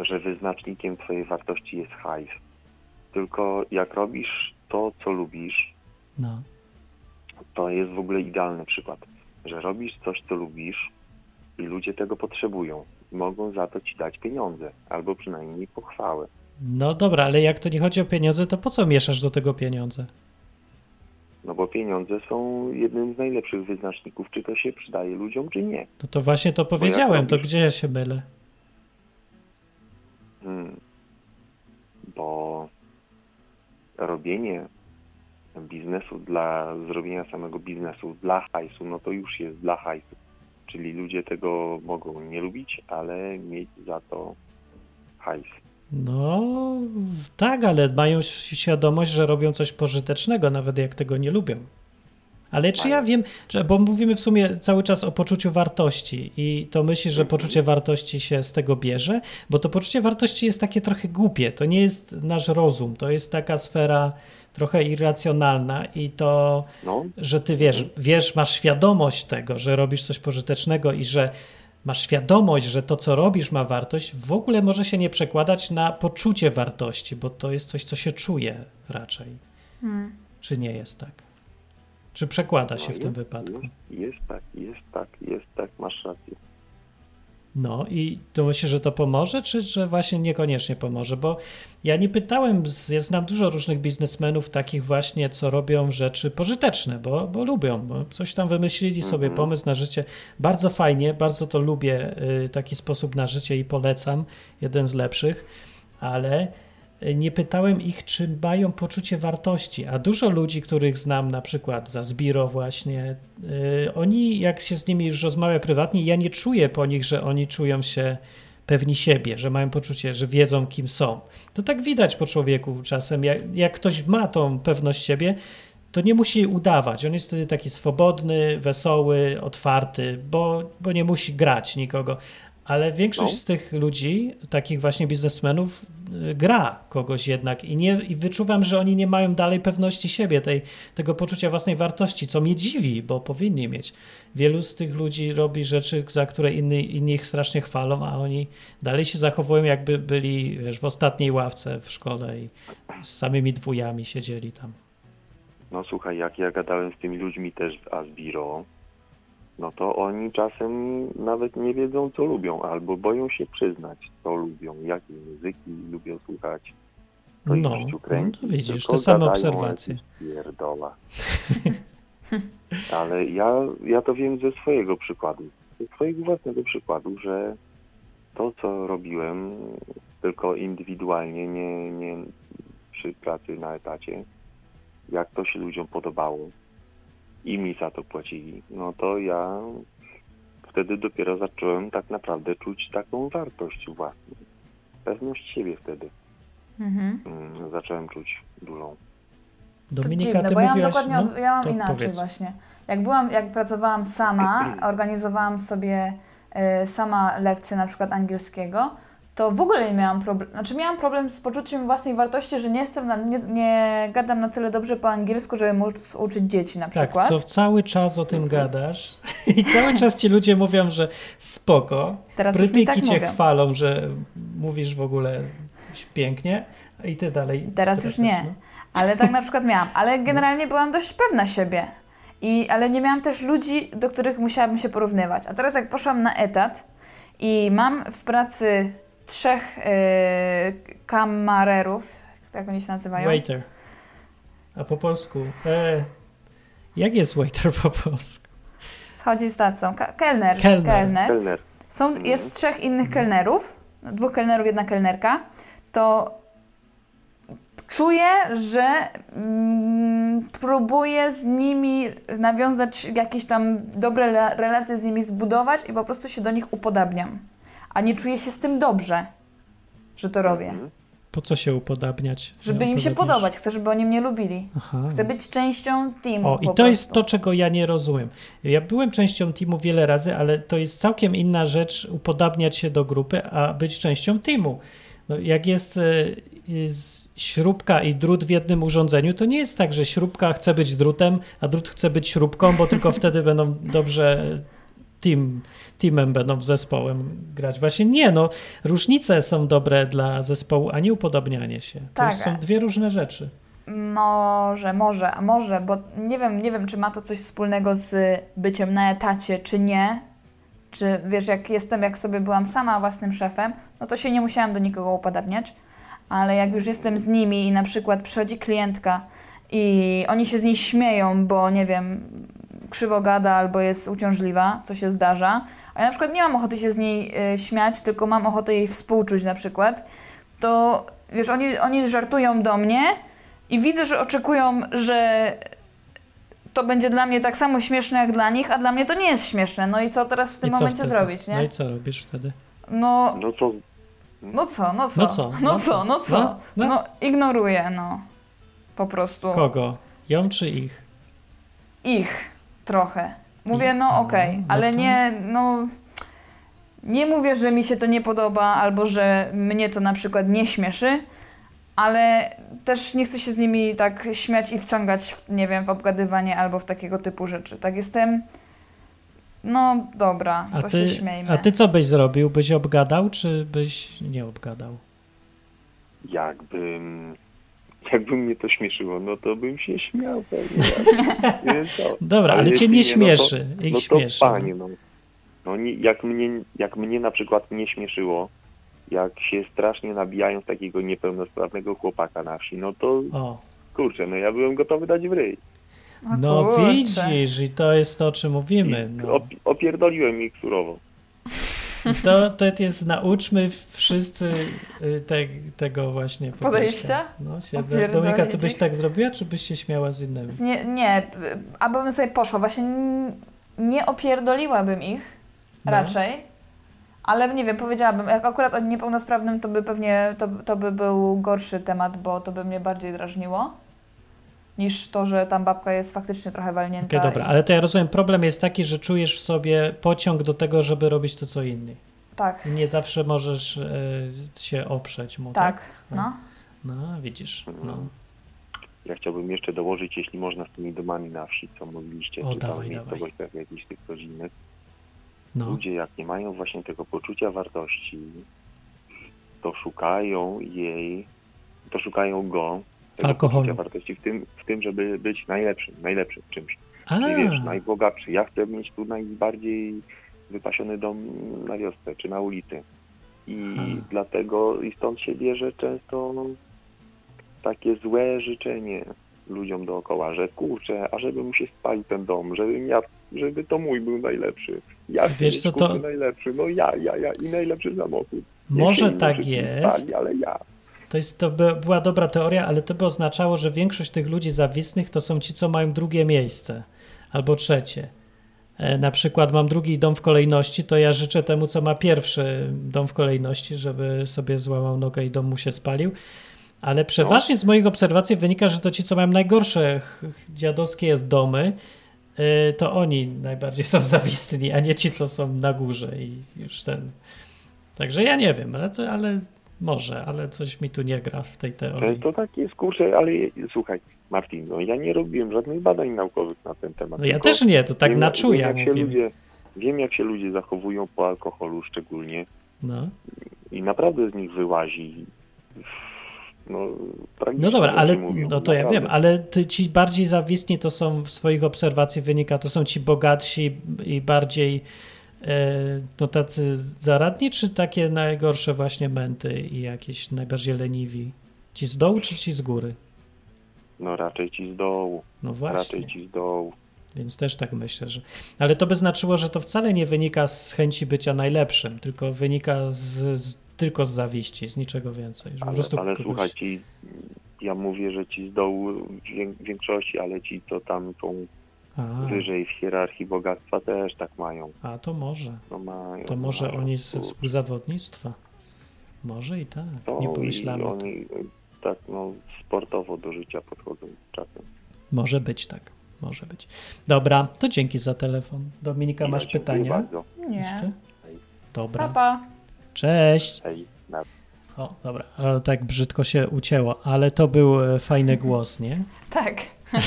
że wyznacznikiem twojej wartości jest hajs. Tylko jak robisz to, co lubisz, No. to jest w ogóle idealny przykład, że robisz coś, co lubisz i ludzie tego potrzebują. Mogą za to ci dać pieniądze, albo przynajmniej pochwałę. no dobra, ale jak to nie chodzi o pieniądze, to po co mieszasz do tego pieniądze? No bo pieniądze są jednym z najlepszych wyznaczników, czy to się przydaje ludziom, czy nie. No to właśnie to powiedziałem, to gdzie ja się mylę? Hmm. Bo robienie biznesu dla zrobienia samego biznesu dla hajsu, no to już jest dla hajsu. Czyli ludzie tego mogą nie lubić, ale mieć za to hajs. No tak, ale mają świadomość, że robią coś pożytecznego, nawet jak tego nie lubią. Ale czy ja wiem, że, bo mówimy w sumie cały czas o poczuciu wartości i to myślisz, że poczucie wartości się z tego bierze? Bo to poczucie wartości jest takie trochę głupie. To nie jest nasz rozum, to jest taka sfera trochę irracjonalna i to, No, że ty wiesz, wiesz, masz świadomość tego, że robisz coś pożytecznego i że masz świadomość, że to, co robisz, ma wartość, w ogóle może się nie przekładać na poczucie wartości, bo to jest coś, co się czuje raczej. Hmm. Czy nie jest tak? Czy przekłada się no w tym wypadku? Jest, jest tak, jest tak, jest tak, masz rację. No i to myślisz, że to pomoże, czy że właśnie niekoniecznie pomoże? Bo ja nie pytałem, ja znam dużo różnych biznesmenów takich właśnie, co robią rzeczy pożyteczne, bo, bo lubią, bo coś tam wymyślili sobie, Mhm. pomysł na życie. Bardzo fajnie, bardzo to lubię, y, taki sposób na życie i polecam, jeden z lepszych, ale nie pytałem ich, czy mają poczucie wartości, a dużo ludzi, których znam, na przykład za Zbiro właśnie, y, oni, jak się z nimi już rozmawia prywatnie, ja nie czuję po nich, że oni czują się pewni siebie, że mają poczucie, że wiedzą, kim są. To tak widać po człowieku czasem. Jak, jak ktoś ma tą pewność siebie, to nie musi udawać. On jest wtedy taki swobodny, wesoły, otwarty, bo, bo nie musi grać nikogo. Ale większość No. z tych ludzi, takich właśnie biznesmenów, y, gra kogoś jednak i, nie, i wyczuwam, że oni nie mają dalej pewności siebie, tej, tego poczucia własnej wartości, co mnie dziwi, bo powinni mieć. Wielu z tych ludzi robi rzeczy, za które inni, inni ich strasznie chwalą, a oni dalej się zachowują, jakby byli wiesz, w ostatniej ławce w szkole i z samymi dwójami siedzieli tam. No słuchaj, jak ja gadałem z tymi ludźmi też w Asbiro, no to oni czasem nawet nie wiedzą, co lubią, albo boją się przyznać, co lubią, jakiej muzyki lubią słuchać. To No, no kręci, to widzisz, to same obserwacje. Pierdoła. Ale ja, ja to wiem ze swojego przykładu, ze swojego własnego przykładu, że to, co robiłem tylko indywidualnie, nie, nie przy pracy na etacie, jak to się ludziom podobało i mi za to płacili, no to ja wtedy dopiero zacząłem tak naprawdę czuć taką wartość własną. Pewność siebie wtedy Mhm. mm, zacząłem czuć dużą. To Dominika, dziwne, ty bo ja mam mówiłaś, dokładnie, no, od, ja mam inaczej powiedz. właśnie. Jak byłam, jak pracowałam sama, organizowałam sobie e, sama lekcje na przykład angielskiego, to w ogóle nie miałam problemu, znaczy miałam problem z poczuciem własnej wartości, że nie jestem, na, nie, nie gadam na tyle dobrze po angielsku, żeby móc uczyć dzieci na Tak, przykład. co cały czas o tym gadasz i cały czas ci ludzie mówią, że spoko. Teraz Brytyjki tak cię mówią. chwalą, że mówisz w ogóle pięknie i ty dalej. Teraz już nie. no. Ale tak na przykład miałam. Ale generalnie byłam dość pewna siebie. I, ale nie miałam też ludzi, do których musiałabym się porównywać. A teraz jak poszłam na etat i mam w pracy trzech e, kamarerów, jak oni się nazywają? Waiter. A po polsku? E, jak jest waiter po polsku? Schodzi z tacą. Ka- kelner. Kelner. kelner. Kelner. Są, jest trzech innych kelnerów, dwóch kelnerów, jedna kelnerka, to czuję, że mm, próbuję z nimi nawiązać jakieś tam dobre relacje z nimi zbudować i po prostu się do nich upodabniam. A nie czuję się z tym dobrze, że to robię. Mhm. Po co się upodabniać? Żeby im się podobać, chcę, żeby oni mnie lubili. Aha. Chcę być częścią teamu. O, i to jest prostu. to, czego ja nie rozumiem. Ja byłem częścią teamu wiele razy, ale to jest całkiem inna rzecz upodabniać się do grupy, a być częścią teamu. No, jak jest, e, jest śrubka i drut w jednym urządzeniu, to nie jest tak, że śrubka chce być drutem, a drut chce być śrubką, bo tylko wtedy będą dobrze team, teamem, będą w zespołem grać. Właśnie nie, no różnice są dobre dla zespołu, a nie upodobnianie się. To Tak. są dwie różne rzeczy. Może, może, a może, bo nie wiem, nie wiem, czy ma to coś wspólnego z byciem na etacie, czy nie. Czy wiesz, jak jestem, jak sobie byłam sama własnym szefem, no to się nie musiałam do nikogo upodabniać, ale jak już jestem z nimi i na przykład przychodzi klientka i oni się z niej śmieją, bo nie wiem, krzywo gada albo jest uciążliwa, co się zdarza, a ja na przykład nie mam ochoty się z niej y, śmiać, tylko mam ochotę jej współczuć na przykład, to wiesz, oni, oni żartują do mnie i widzę, że oczekują, że to będzie dla mnie tak samo śmieszne jak dla nich, a dla mnie to nie jest śmieszne. No i co teraz w tym momencie wtedy? zrobić, No nie? i co robisz wtedy? No, No co, no co, no co? No co? No No co, co? no co? No, no. No ignoruję, no. Po prostu. Kogo? Ją czy ich? Ich trochę. Mówię, no no, okej, no ale nie, no... Nie mówię, że mi się to nie podoba, albo że mnie to na przykład nie śmieszy, ale też nie chcę się z nimi tak śmiać i wciągać, w, nie wiem, w obgadywanie albo w takiego typu rzeczy. Tak jestem... No dobra, A to ty, się śmiejmy. a ty co byś zrobił? Byś obgadał, czy byś nie obgadał? jakbym, jakby mnie to śmieszyło, no to bym się śmiał pewnie. Nie, co? Dobra, ale, cię jeśli nie no to- śmieszy. No to śmieszy. panie, no. no nie, jak, mnie, jak mnie na przykład nie śmieszyło, jak się strasznie nabijają z takiego niepełnosprawnego chłopaka na wsi, no to O, kurczę, no ja byłem gotowy dać w ryj. No kurczę. widzisz, i to jest to, o czym mówimy. No. op- opierdoliłem ich surowo. I To, to jest, nauczmy wszyscy y, te, tego właśnie Podejścia? No, się, Dominika, ty byś tak zrobiła, czy byś się śmiała z innymi? Nie, nie, albo bym sobie poszła. Właśnie nie opierdoliłabym ich No. raczej, ale nie wiem, powiedziałabym, jak akurat o niepełnosprawnym, to by pewnie, to, to by był gorszy temat, bo to by mnie bardziej drażniło, niż to, że tam babka jest faktycznie trochę walnięta. Okej, dobra, i- ale to ja rozumiem, problem jest taki, że czujesz w sobie pociąg do tego, żeby robić to co inni. Tak, Nie zawsze możesz e, się oprzeć mu, tak? tak. No. No, widzisz. No. Ja chciałbym jeszcze dołożyć, jeśli można, z tymi domami na wsi, co mówiliście, O, czy tam dawaj, w miejscowościach jakichś tych rodzinnych. no. Ludzie, jak nie mają właśnie tego poczucia wartości, to szukają jej, to szukają go, tego Alkoholu. wartości w tym, w tym, żeby być najlepszym, najlepszym w czymś. A, Czyli wiesz, najbogatszy. Ja chcę mieć tu najbardziej wypasiony dom na wiosce czy na ulicy. I Aha. dlatego i stąd się bierze często no, takie złe życzenie ludziom dookoła, że kurczę, a żeby mu się spalił ten dom, żebym ja, żeby to mój był najlepszy. Ja Wiesz co, to- najlepszy. No ja, ja, ja i najlepszy samochód. Może tak jest. Spali, ale ja. To, jest, to by, była dobra teoria, ale to by oznaczało, że większość tych ludzi zawistnych to są ci, co mają drugie miejsce albo trzecie. E, na przykład mam drugi dom w kolejności, to ja życzę temu, co ma pierwszy dom w kolejności, żeby sobie złamał nogę i dom mu się spalił. Ale przeważnie z moich obserwacji wynika, że to ci, co mają najgorsze dziadowskie domy, e, to oni najbardziej są zawistni, a nie ci, co są na górze i już ten. Także ja nie wiem, ale, ale może, ale coś mi tu nie gra w tej teorii. to tak jest, kurczę, ale słuchaj, Martin, no ja nie robiłem żadnych badań naukowych na ten temat. No ja też nie, to tak wiem, na wiem, czuja jak się mówię. ludzie, Wiem, jak się ludzie zachowują po alkoholu szczególnie No. i naprawdę z nich wyłazi no, no dobra, ale mówią, no to ja naprawdę. wiem, ale ty, ci bardziej zawistni to są w swoich obserwacji wynika, to są ci bogatsi i bardziej e, no tacy zaradni, czy takie najgorsze właśnie męty i jakieś najbardziej leniwi? Ci z dołu czy ci z góry? No raczej ci z dołu, No właśnie. raczej ci z dołu. Więc też tak myślę, że. Ale to by znaczyło, że to wcale nie wynika z chęci bycia najlepszym, tylko wynika z, z, tylko z zawiści, z niczego więcej. Że po Ale, prostu ale kogoś- słuchaj, ci, ja mówię, że ci z dołu w wię- większości, ale ci, co tam są A, wyżej w hierarchii bogactwa też tak mają. a to może. No mają To może mają, oni z współzawodnictwa. Może i tak. To Nie i pomyślamy. oni tak no, sportowo do życia podchodzą czasem. Może być tak. Może być. Dobra, to dzięki za telefon. Dominika, Ja masz dziękuję pytania? bardzo. Nie. Jeszcze? Dobra. Papa. Cześć. Hej, O, dobra. O, tak brzydko się ucięło, ale to był e, fajny głos, nie? Tak.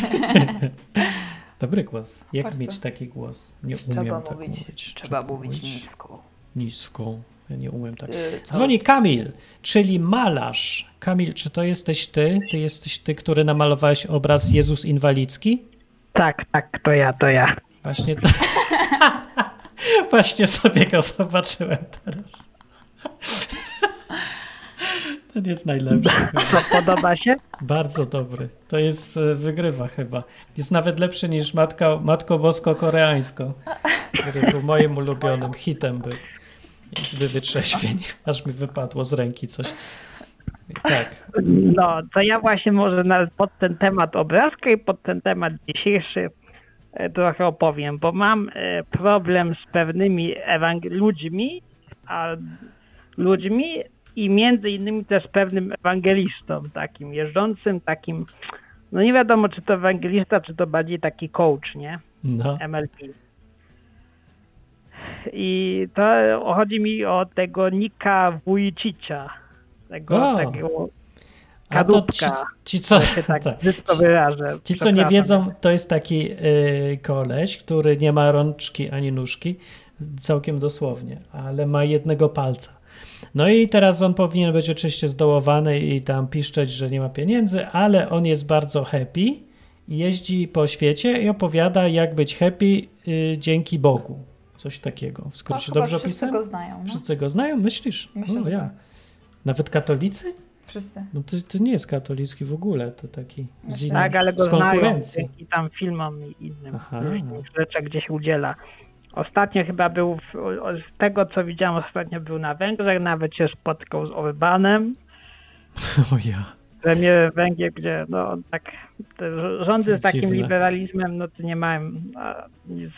Dobry głos. Jak Bardzo. mieć taki głos? Nie umiem Trzeba tak mówić, mówić. trzeba mówić nisko. Nisko. Ja nie umiem tak. Y, co- Dzwoni Kamil, czyli malarz. Kamil, czy to jesteś ty? Ty jesteś ty, który namalowałeś obraz Jezus Inwalidzki? Tak, tak, to ja, to ja. Właśnie to. Właśnie sobie go zobaczyłem teraz. Ten jest najlepszy. chyba. Podoba się? Bardzo dobry. To jest, e, wygrywa chyba. Jest nawet lepszy niż Matka, Matko Bosko Koreańsko, który był moim ulubionym hitem był. Izby wytrzeźwień. Aż mi wypadło z ręki coś. Tak. No, to ja właśnie może pod ten temat obrazka i pod ten temat dzisiejszy e, trochę opowiem, bo mam e, problem z pewnymi ewang- ludźmi, a ludźmi i między innymi też pewnym ewangelistą, takim jeżdżącym, takim, no nie wiadomo czy to ewangelista, czy to bardziej taki coach, nie? No. MLP. I to chodzi mi o tego Nika Vujicicia. Tego, O! takiego A to ci, kadłubka, ci co, tak tak. wyrażę. Ci, co nie wiedzą, to jest taki y, koleś, który nie ma rączki ani nóżki, całkiem dosłownie, ale ma jednego palca. No i teraz on powinien być oczywiście zdołowany i tam piszczeć, że nie ma pieniędzy, ale on jest bardzo happy i jeździ po świecie i opowiada, jak być happy y, dzięki Bogu. Coś takiego. W No, skrócie dobrze wszyscy opisałem? go znają. No. Wszyscy go znają, myślisz? Myślę, o, że ja. tak. Nawet katolicy? Wszyscy. No to, to nie jest katolicki w ogóle, to taki z, innym, Tak, ale go z znają konkurencji. dzięki tam filmom i innym Aha. różnych rzeczach, gdzie się udziela. Ostatnio chyba był, z tego co widziałem, ostatnio był na Węgrzech, nawet się spotkał z Orbanem, O ja. premier Węgier, gdzie no tak, te rządy To z takim dziwne. liberalizmem, no to nie mają nic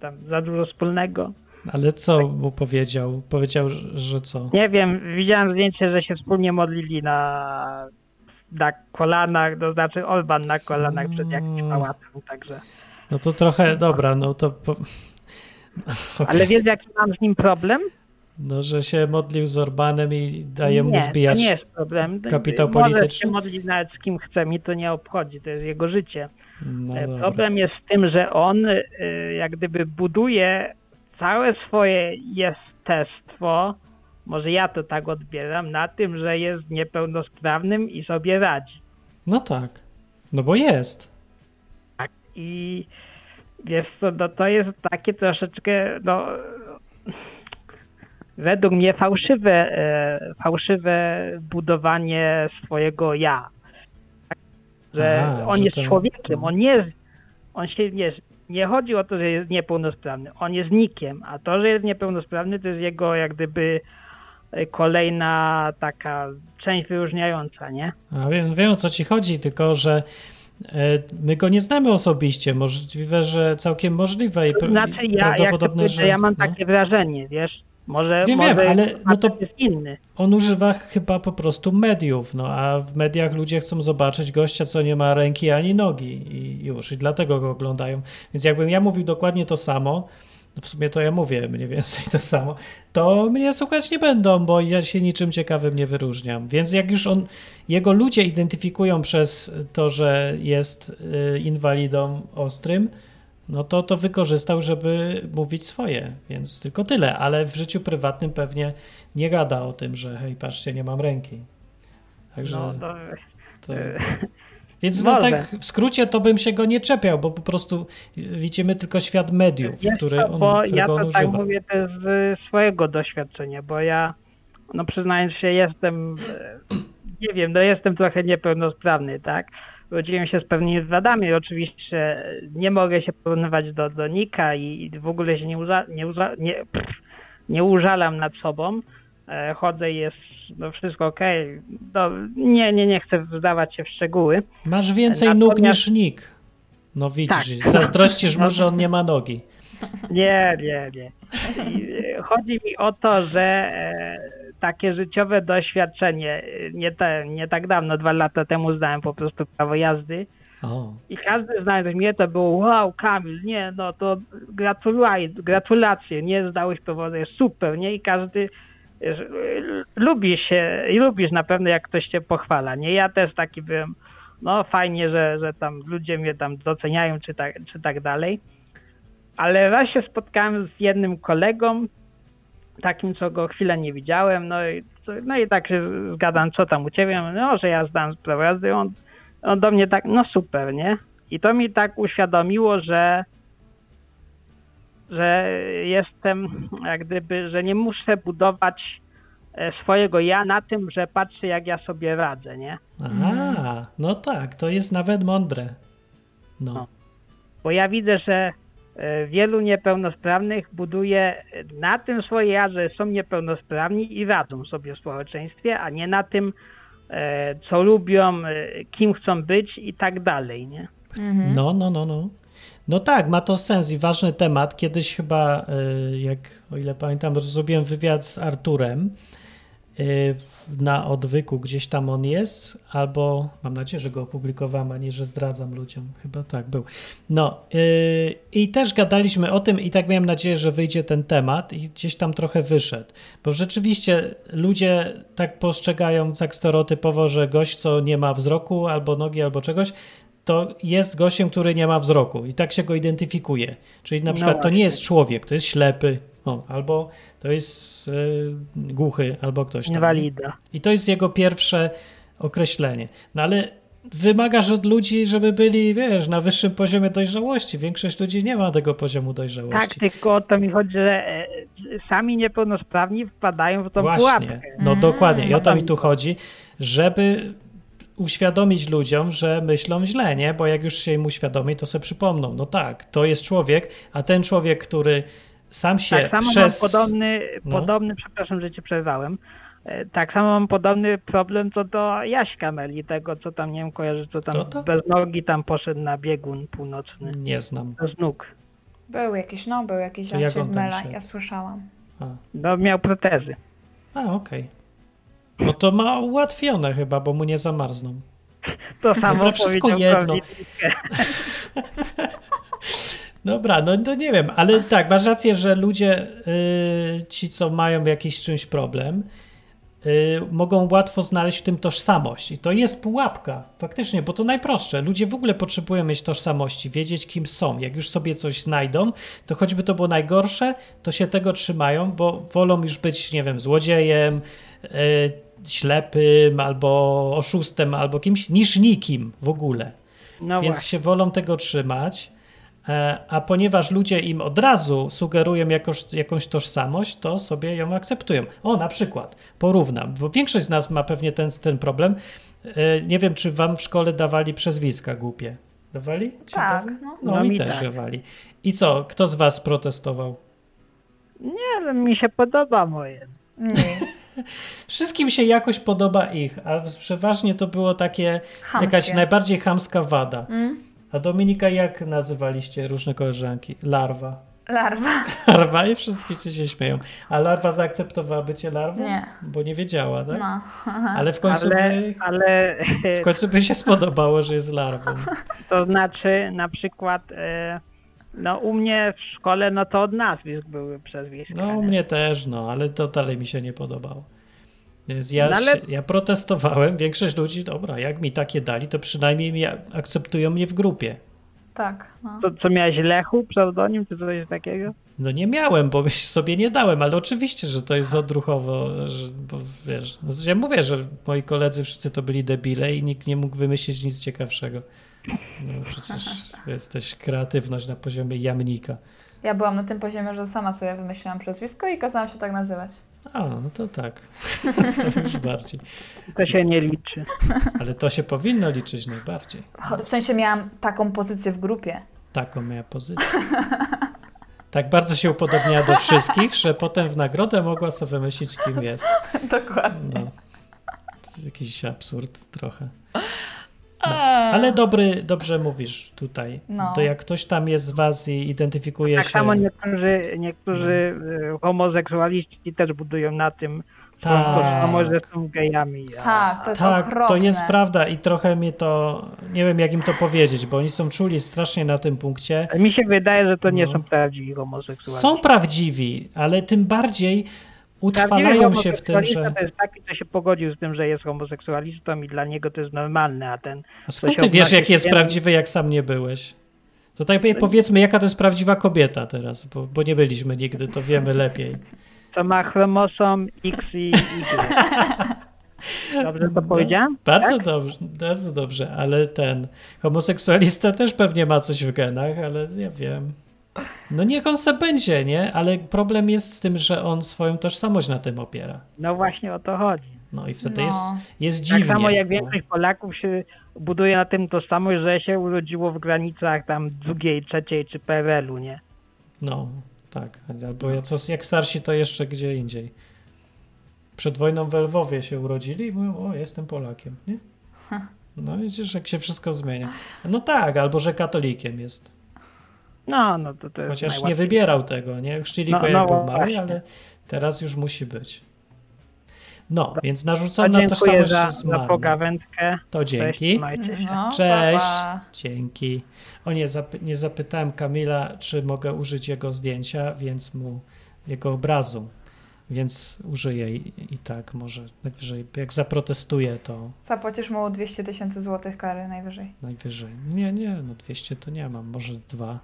tam za dużo wspólnego. Ale co mu powiedział? Powiedział, że, co? Nie wiem, widziałem zdjęcie, że się wspólnie modlili na, na kolanach, to znaczy Orban na kolanach przed jakimś pałacem, także. No to trochę, dobra, no to... Po... Ale wiesz, jaki mam z nim problem? No, że się modlił z Orbanem i daje mu zbijać to nie jest problem. kapitał Może polityczny? się modlić nawet z kim chce, mi to nie obchodzi, to jest jego życie. No, E, dobra. Problem jest z tym, że on e, jak gdyby buduje całe swoje jestestwo, może ja to tak odbieram, na tym, że jest niepełnosprawnym i sobie radzi. no tak. No bo jest. Tak. I wiesz co, no to jest takie troszeczkę, no według mnie fałszywe, e, fałszywe budowanie swojego ja. Tak? Że Aha, on że jest to- człowiekiem, on nie jest, on się nie, nie chodzi o to, że jest niepełnosprawny, on jest nikiem, a to, że jest niepełnosprawny, to jest jego jak gdyby e, kolejna taka część wyróżniająca, nie? A wiem, wiem o co ci chodzi, tylko że my go nie znamy osobiście. Możliwe, że całkiem możliwe i Znaczy ja, jak to prawdopodobne, że ja mam no. takie wrażenie, wiesz, może, Wiem, może wiem, ale no to- jest inny. on używa chyba po prostu mediów, no a w mediach ludzie chcą zobaczyć gościa, co nie ma ręki ani nogi i już, i dlatego go oglądają. Więc jakbym ja mówił dokładnie to samo, no w sumie to ja mówię mniej więcej to samo, to mnie słuchać nie będą, bo ja się niczym ciekawym nie wyróżniam. Więc jak już on, jego ludzie identyfikują przez to, że jest y, inwalidą ostrym, no to to wykorzystał, żeby mówić swoje, więc tylko tyle, ale w życiu prywatnym pewnie nie gada o tym, że hej, patrzcie, nie mam ręki. Także No, to, to... Więc no tak w skrócie to bym się go nie czepiał, bo po prostu widzimy tylko świat mediów, wiesz który on, bo ja którego on to tak używa. mówię też z swojego doświadczenia, bo ja, no przyznając się, jestem, e, nie wiem, no jestem trochę niepełnosprawny, tak? Urodziłem się z pewnymi wadami, oczywiście nie mogę się porównywać do, do Nika i, i w ogóle się nie, uża, nie, uża, nie, pff, nie użalam nad sobą. E, Chodzę i jest no wszystko. No, nie, nie, nie chcę wdawać się w szczegóły. Masz więcej nóg Natomiast- niż Nick. No widzisz, Tak. zazdrościsz mu, że on nie ma nogi. Nie, nie, nie. E, Chodzi mi o to, że e, takie życiowe doświadczenie, nie, te, nie tak dawno, dwa lata temu zdałem po prostu prawo jazdy O, i każdy znając mnie to było wow, Kamil, nie, no to gratuluj, gratulacje, nie zdałeś prawa, jest super, nie? I każdy lubi się i lubisz na pewno, jak ktoś cię pochwala, nie? Ja też taki byłem, no fajnie, że, że tam ludzie mnie tam doceniają, czy tak, czy tak dalej. Ale raz się spotkałem z jednym kolegą, takim, co go chwilę nie widziałem, no i, no i tak się zgadam, co tam u ciebie, no, że ja zdałem sprawę on, on do mnie tak, no super, nie? I to mi tak uświadomiło, że że jestem, jak gdyby, że nie muszę budować e, swojego ja na tym, że patrzę, jak ja sobie radzę, nie? aha, no tak, to jest nawet mądre. No, No. Bo ja widzę, że e, wielu niepełnosprawnych buduje na tym swoje ja, że są niepełnosprawni i radzą sobie w społeczeństwie, a nie na tym, e, co lubią, kim chcą być i tak dalej, nie? no, no, no, no. No tak, ma to sens i ważny temat. Kiedyś chyba, y, jak o ile pamiętam, zrobiłem wywiad z Arturem y, na odwyku, gdzieś tam on jest, albo mam nadzieję, że go opublikowałem, a nie, że zdradzam ludziom. Chyba tak był. No y, i też gadaliśmy o tym i tak miałem nadzieję, że wyjdzie ten temat i gdzieś tam trochę wyszedł, bo rzeczywiście ludzie tak postrzegają tak stereotypowo, że gość, co nie ma wzroku albo nogi, albo czegoś, to jest gościem, który nie ma wzroku i tak się go identyfikuje. Czyli na No przykład to właśnie. nie jest człowiek, to jest ślepy, o, albo to jest y, głuchy, albo ktoś tam. Inwalida. I to jest jego pierwsze określenie. No ale wymagasz od ludzi, żeby byli, wiesz, na wyższym poziomie dojrzałości. Większość ludzi nie ma tego poziomu Tak, dojrzałości. tylko o to mi chodzi, że e, sami niepełnosprawni wpadają w tą Właśnie. pułapkę. No dokładnie. I o to mi Mm. tu chodzi, żeby uświadomić ludziom, że myślą źle, nie? Bo jak już się im uświadomi, to sobie przypomną. No tak, to jest człowiek, a ten człowiek, który sam się Tak samo przez... mam podobny, No. podobny, przepraszam, że cię przerwałem, e, tak samo mam podobny problem co do Jaśka Meli, tego co tam, nie wiem, kojarzy, co tam To to? bez nogi tam poszedł na biegun północny, Nie znam. bez nóg. Był jakiś, no, był jakiś Jasiek Mela, ja słyszałam. A, No miał protezy. a okej. No to ma ułatwione chyba, bo mu nie zamarzną. To samo Dobra, wszystko jedno. Dobra, no, no nie wiem, ale tak, masz rację, że ludzie, y, ci co mają jakiś czymś problem, y, mogą łatwo znaleźć w tym tożsamość. I to jest pułapka, faktycznie, bo to najprostsze. Ludzie w ogóle potrzebują mieć tożsamości, wiedzieć kim są. Jak już sobie coś znajdą, to choćby to było najgorsze, to się tego trzymają, bo wolą już być, nie wiem, złodziejem, y, ślepym, albo oszustem, albo kimś, niż nikim w ogóle. No Więc właśnie. się wolą tego trzymać. E, A ponieważ ludzie im od razu sugerują jakoś, jakąś tożsamość, to sobie ją akceptują. O, na przykład, porównam, bo większość z nas ma pewnie ten, ten problem. E, Nie wiem, czy wam w szkole dawali przezwiska głupie. Dawali? Ci Tak, dawali? no. No, No mi mi też tak. dawali. I co, kto z was protestował? Nie wiem, mi się podoba moje. Nie. Wszystkim się jakoś podoba ich, a przeważnie to było takie Chamskie. jakaś najbardziej chamska wada. Mm? A Dominika, jak nazywaliście różne koleżanki? Larwa. Larwa. Larwa i wszyscy się śmieją. A larwa zaakceptowała bycie larwą? Nie. Bo nie wiedziała, tak? No. Ale w końcu, Ale, by, ale w końcu by się spodobało, że jest larwą. to znaczy na przykład e, no u mnie w szkole no to od nazwisk były przezwiska. No u nie? mnie też, no, ale to dalej mi się nie podobało. Więc ja, No ale- się, ja protestowałem, większość ludzi, dobra, jak mi takie dali, to przynajmniej mi akceptują mnie w grupie. Tak. No. To, co miałeś Lechu, pseudonim, czy coś takiego? No nie miałem, bo sobie nie dałem, ale oczywiście, że to jest odruchowo, że, bo wiesz, no, ja mówię, że moi koledzy wszyscy to byli debile i nikt nie mógł wymyślić nic ciekawszego. No przecież jesteś kreatywność na poziomie jamnika. Ja byłam na tym poziomie, że sama sobie wymyśliłam przezwisko i kazałam się tak nazywać. A, no to tak. To już bardziej. To się nie liczy. Ale to się powinno liczyć najbardziej. W sensie miałam taką pozycję w grupie. Taką miała pozycję. Tak bardzo się upodobniała do wszystkich, że potem w nagrodę mogła sobie wymyślić, kim jest. Dokładnie. No. To jest jakiś absurd trochę. No, ale dobry, dobrze mówisz tutaj. No. To jak ktoś tam jest z was i identyfikuje Tak się... samo niektórzy, niektórzy e, homoseksualiści też budują na tym, Tak. samo, że są gejami. A, Tak, to jest Tak, okropne. to jest prawda i trochę mnie to, nie wiem jak im to powiedzieć, bo oni są czuli strasznie na tym punkcie. Mi się wydaje, że to nie No. są prawdziwi homoseksualiści. Są prawdziwi, ale tym bardziej utrwalają się w tym, że... To jest taki, co się pogodził z tym, że jest homoseksualistą i dla niego to jest normalne, a ten... A skąd ty wiesz, jaki jest prawdziwy, jak sam nie byłeś? To tak powiedzmy, jaka to jest prawdziwa kobieta teraz, bo, bo nie byliśmy nigdy, to wiemy lepiej. co ma chromosom X i Y. Dobrze to powiedziałem? Bardzo Tak? dobrze, bardzo dobrze, ale ten homoseksualista też pewnie ma coś w genach, ale nie wiem. No niech on se będzie, nie? Ale problem jest z tym, że on swoją tożsamość na tym opiera. No właśnie o to chodzi. No i wtedy No. jest, jest Tak dziwnie. samo jak bo- większość Polaków się buduje na tym tożsamość, że się urodziło w granicach tam drugiej, trzeciej czy PRL-u, nie? No, tak. Albo ja co, jak starsi, to jeszcze gdzie indziej. Przed wojną w Lwowie się urodzili i mówią, o, jestem Polakiem, nie? No widzisz, jak się wszystko zmienia. No tak, albo że katolikiem jest. No, no to to jest Chociaż nie wybierał tego, nie? Chrzcili No, go jak no był mały, właśnie. ale teraz już musi być. No, więc To narzucona dziękuję tożsamość za, jest za pogawędkę. To Cześć, dzięki. No, Cześć. pa, pa. Dzięki. O nie, zapy- nie zapytałem Kamila, czy mogę użyć jego zdjęcia, więc mu jego obrazu. Więc użyję i, i tak może najwyżej. Jak zaprotestuję, to Zapłacisz mu 200 tysięcy złotych kary najwyżej. najwyżej. Nie, nie, no 200 to nie mam, może dwa.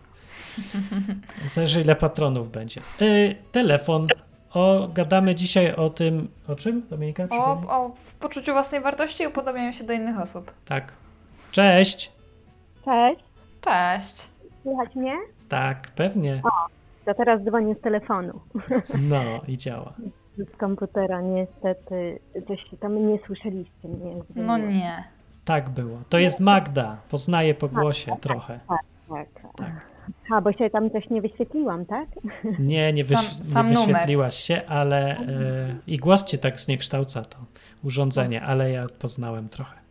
Zależy ile patronów będzie. Y, telefon. O, gadamy dzisiaj o tym, o czym Dominika? O, o w poczuciu własnej wartości i upodobnianiu się do innych osób. Tak. Cześć. Cześć, Cześć. słychać mnie? Tak, pewnie. To teraz dzwonię z telefonu. No i działa. Z komputera niestety coś tam nie słyszeliście mnie. No nie. Tak było. To jest Magda. Poznaję po głosie trochę. Tak. Tak. A, bo się tam coś nie wyświetliłam, tak? Nie, nie, wyś Sam- sam nie numer. wyświetliłaś się, ale e, i głos cię tak zniekształca to urządzenie, ale ja poznałem trochę.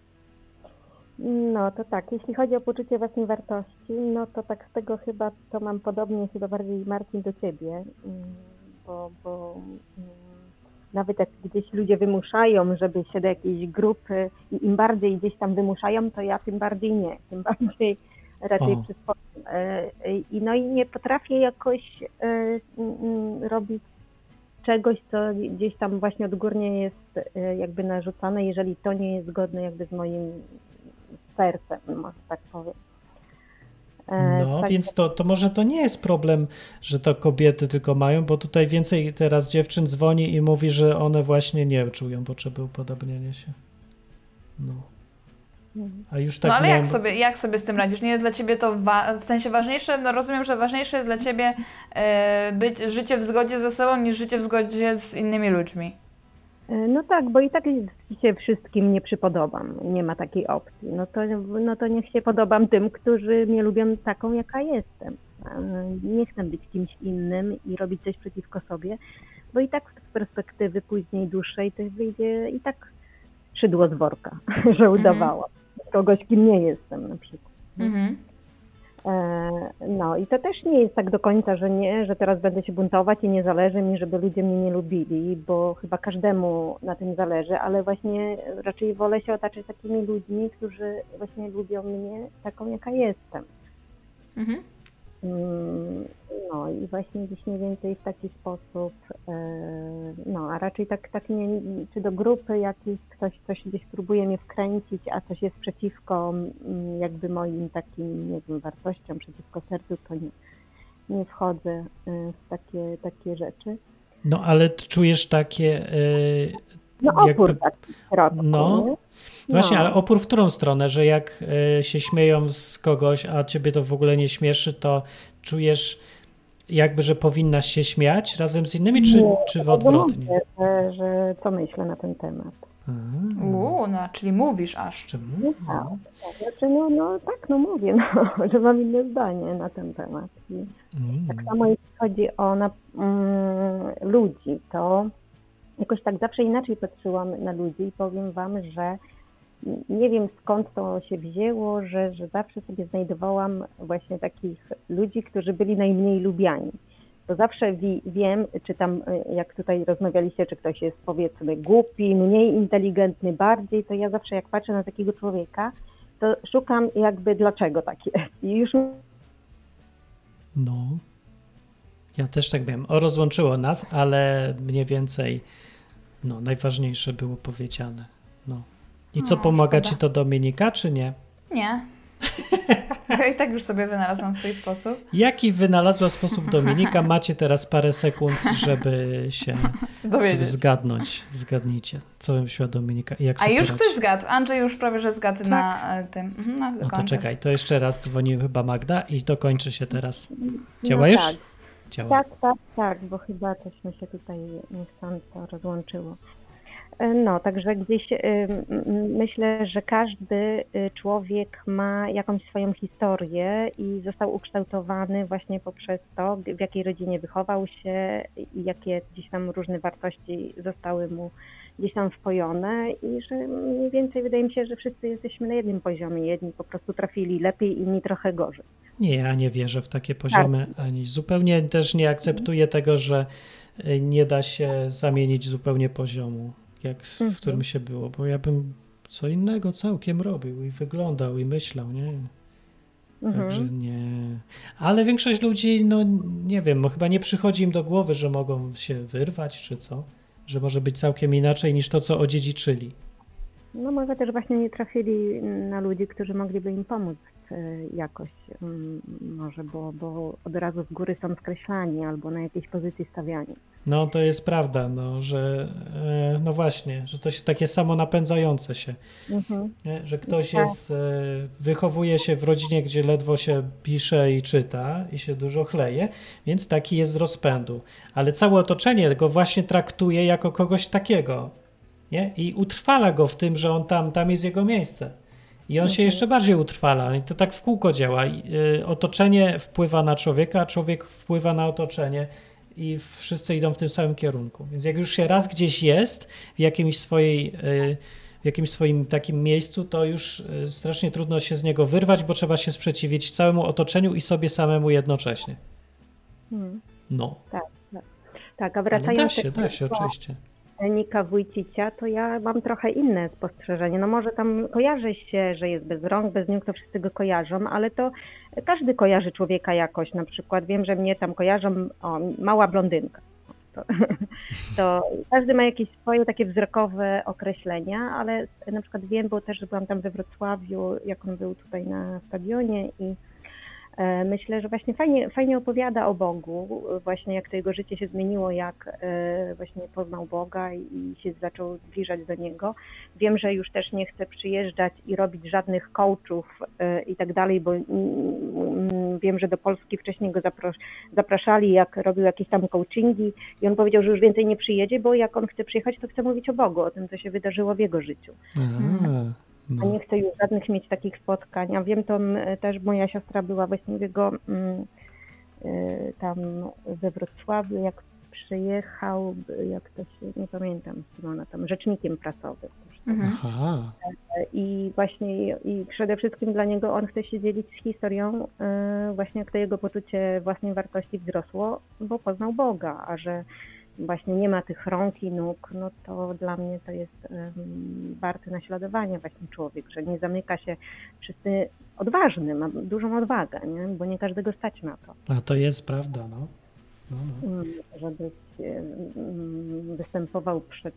No to tak, jeśli chodzi o poczucie własnej wartości, no to tak z tego chyba to mam podobnie chyba bardziej Marcin do ciebie, mm, bo, bo mm, nawet jak gdzieś ludzie wymuszają, żeby się do jakiejś grupy i im bardziej gdzieś tam wymuszają, to ja tym bardziej nie, tym bardziej raczej O. przy swoim I no i nie potrafię jakoś robić czegoś, co gdzieś tam właśnie odgórnie jest jakby narzucane, jeżeli to nie jest zgodne jakby z moim sercem, może tak powiem. No, tak. więc to, to może to nie jest problem, że to kobiety tylko mają, bo tutaj więcej teraz dziewczyn dzwoni i mówi, że one właśnie nie czują potrzeby upodobnienia się. No. A już tak no ale miałem... jak, sobie, jak sobie z tym radzisz? Nie jest dla ciebie to wa- w sensie ważniejsze? No rozumiem, że ważniejsze jest dla ciebie e, być, życie w zgodzie ze sobą niż życie w zgodzie z innymi ludźmi. No tak, bo i tak się wszystkim nie przypodobam. Nie ma takiej opcji. No to, no to niech się podobam tym, którzy mnie lubią taką, jaka jestem. Nie chcę być kimś innym i robić coś przeciwko sobie, bo i tak z perspektywy później dłuższej to wyjdzie i tak szydło z worka, że udawałam. Mhm. Kogoś, kim nie jestem na przykład. Mhm. E, no i to też nie jest tak do końca, że nie, że teraz będę się buntować i nie zależy mi, żeby ludzie mnie nie lubili, bo chyba każdemu na tym zależy, ale właśnie raczej wolę się otaczać takimi ludźmi, którzy właśnie lubią mnie taką, jaka jestem. Mhm. Mm, no i właśnie gdzieś mniej więcej w taki sposób, e, no a raczej tak, tak nie, czy do grupy jakiejś ktoś coś gdzieś próbuje mnie wkręcić, a coś jest przeciwko mm, jakby moim takim, nie wiem, wartościom, przeciwko sercu, to nie, nie wchodzę e, w takie, takie rzeczy. No ale czujesz takie... No opór jakby, taki środku, No, Właśnie, no. ale opór w którą stronę, że jak y, się śmieją z kogoś, a ciebie to w ogóle nie śmieszy, to czujesz jakby, że powinnaś się śmiać razem z innymi, czy, nie, czy w odwrotnie? Mówię, że, że co myślę na ten temat. Uuu, no, czyli mówisz aż. Czemu? No, tak, tak, znaczy, no, no tak, no mówię, no, że mam inne zdanie na ten temat. Mm. Tak samo jeśli chodzi o na, mm, ludzi, to jakoś tak zawsze inaczej patrzyłam na ludzi i powiem wam, że nie wiem skąd to się wzięło, że, że zawsze sobie znajdowałam właśnie takich ludzi, którzy byli najmniej lubiani. To zawsze wi, wiem, czy tam, e, jak tutaj rozmawialiście, czy ktoś jest powiedzmy głupi, mniej inteligentny, bardziej, to ja zawsze jak patrzę na takiego człowieka, to szukam jakby dlaczego tak jest. I już. No. Ja też tak wiem. O, rozłączyło nas, ale mniej więcej no, najważniejsze było powiedziane. No. I co, no, pomaga szkoda. ci to Dominika, czy nie? Nie. Ja i tak już sobie wynalazłam swój sposób. Jaki wynalazła sposób Dominika? Macie teraz parę sekund, żeby się sobie zgadnąć. Zgadnijcie, co wymyśliła Dominika jak A już ktoś zgadł. Andrzej już prawie, że zgadł tak. na e, tym. Mhm, na no to czekaj, to jeszcze raz dzwoni chyba Magda i to kończy się teraz. Działa no już? Tak. Tak, tak, tak, bo chyba tośmy się tutaj niechcąco rozłączyło. E, no, także gdzieś y, myślę, że każdy y, człowiek ma jakąś swoją historię i został ukształtowany właśnie poprzez to, w jakiej rodzinie wychował się i jakie gdzieś tam różne wartości zostały mu gdzieś tam wpojone i że mniej więcej wydaje mi się, że wszyscy jesteśmy na jednym poziomie. Jedni po prostu trafili lepiej, inni trochę gorzej. Nie, ja nie wierzę w takie poziomy, tak. ani zupełnie też nie akceptuję tego, że y, nie da się zamienić zupełnie poziomu jak w mhm. którym się było, bo ja bym co innego całkiem robił i wyglądał i myślał, nie? Mhm. Także nie. Ale większość ludzi, no nie wiem, chyba nie przychodzi im do głowy, że mogą się wyrwać czy co, że może być całkiem inaczej niż to, co odziedziczyli. No może też właśnie nie trafili na ludzi, którzy mogliby im pomóc jakoś, mm, może, bo, bo od razu z góry są skreślani albo na jakiejś pozycji stawiani. No to jest prawda, no, że e, no właśnie, że to jest takie samo napędzające się, mhm. że ktoś tak. jest, e, wychowuje się w rodzinie, gdzie ledwo się pisze i czyta i się dużo chleje, więc taki jest z rozpędu, ale całe otoczenie go właśnie traktuje jako kogoś takiego nie? i utrwala go w tym, że on tam, tam jest jego miejsce. I on mhm. się jeszcze bardziej utrwala. I to tak w kółko działa. Y, otoczenie wpływa na człowieka, a człowiek wpływa na otoczenie i wszyscy idą w tym samym kierunku. Więc jak już się raz gdzieś jest w jakimś swojej y, w jakimś swoim takim miejscu, to już y, strasznie trudno się z niego wyrwać, bo trzeba się sprzeciwić całemu otoczeniu i sobie samemu jednocześnie. Hmm. No. Tak, tak. tak a wracając da się, da się, oczywiście. Nika Wójcicia, to ja mam trochę inne spostrzeżenie. No może tam kojarzy się, że jest bez rąk, bez nóg, to wszyscy go kojarzą, ale to każdy kojarzy człowieka jakoś. Na przykład wiem, że mnie tam kojarzą, o, mała blondynka. To, to każdy ma jakieś swoje takie wzrokowe określenia, ale na przykład wiem, bo też byłam tam we Wrocławiu, jak on był tutaj na stadionie i myślę, że właśnie fajnie, fajnie opowiada o Bogu, właśnie jak to jego życie się zmieniło, jak e, właśnie poznał Boga i się zaczął zbliżać do Niego. Wiem, że już też nie chce przyjeżdżać i robić żadnych coachów e, i tak dalej, bo mm, mm, wiem, że do Polski wcześniej go zapraszali, jak robił jakieś tam coachingi i on powiedział, że już więcej nie przyjedzie, bo jak on chce przyjechać, to chce mówić o Bogu, o tym, co się wydarzyło w jego życiu. Aha. A nie chcę już żadnych mieć takich spotkań. A wiem, to też moja siostra była właśnie w jego mm, y, tam we Wrocławiu, jak przyjechał, jak to się, nie pamiętam, Simona, tam rzecznikiem prasowym. Mhm. Aha. I właśnie i przede wszystkim dla niego on chce się dzielić z historią, właśnie jak to jego poczucie własnej wartości wzrosło, bo poznał Boga, a że właśnie nie ma tych rąk i nóg, no to dla mnie to jest warte naśladowania właśnie człowiek, że nie zamyka się wszyscy odważny, ma dużą odwagę, nie? bo nie każdego stać na to. A to jest prawda, no. no, no. Mm, żeby um, występował przed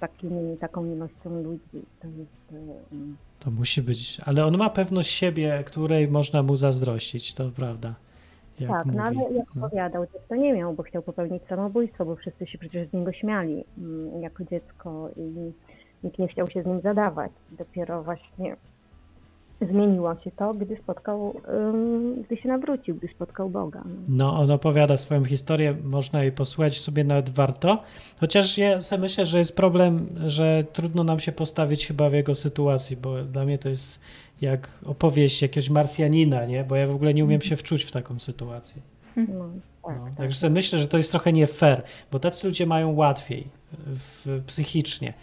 takimi, taką ilością ludzi, to jest... To musi być, ale on ma pewność siebie, której można mu zazdrościć, to prawda. Jak tak, mówi. no ale jak no. opowiadał, to nie miał, bo chciał popełnić samobójstwo, bo wszyscy się przecież z niego śmiali mm, jako dziecko i nikt nie chciał się z nim zadawać. Dopiero właśnie zmieniło się to, gdy spotkał, gdy się nawrócił, gdy spotkał Boga. No. no, on opowiada swoją historię, można jej posłuchać sobie nawet warto, chociaż ja sobie myślę, że jest problem, że trudno nam się postawić chyba w jego sytuacji, bo dla mnie to jest jak opowieść jakiegoś Marsjanina, nie? Bo ja w ogóle nie umiem się wczuć w taką sytuację. No, tak, No, tak. także myślę, że to jest trochę nie fair, bo tacy ludzie mają łatwiej w, psychicznie,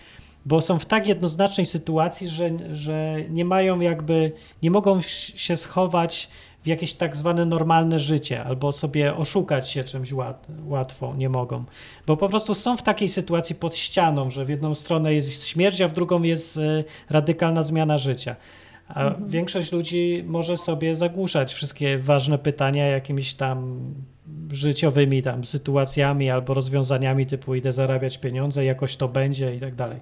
bo są w tak jednoznacznej sytuacji, że, że nie mają jakby, nie mogą się schować w jakieś tak zwane normalne życie albo sobie oszukać się czymś łat, łatwo, nie mogą. Bo po prostu są w takiej sytuacji pod ścianą, że w jedną stronę jest śmierć, a w drugą jest e, radykalna zmiana życia. A mhm. większość ludzi może sobie zagłuszać wszystkie ważne pytania jakimiś tam życiowymi tam sytuacjami albo rozwiązaniami typu idę zarabiać pieniądze, jakoś to będzie i tak dalej.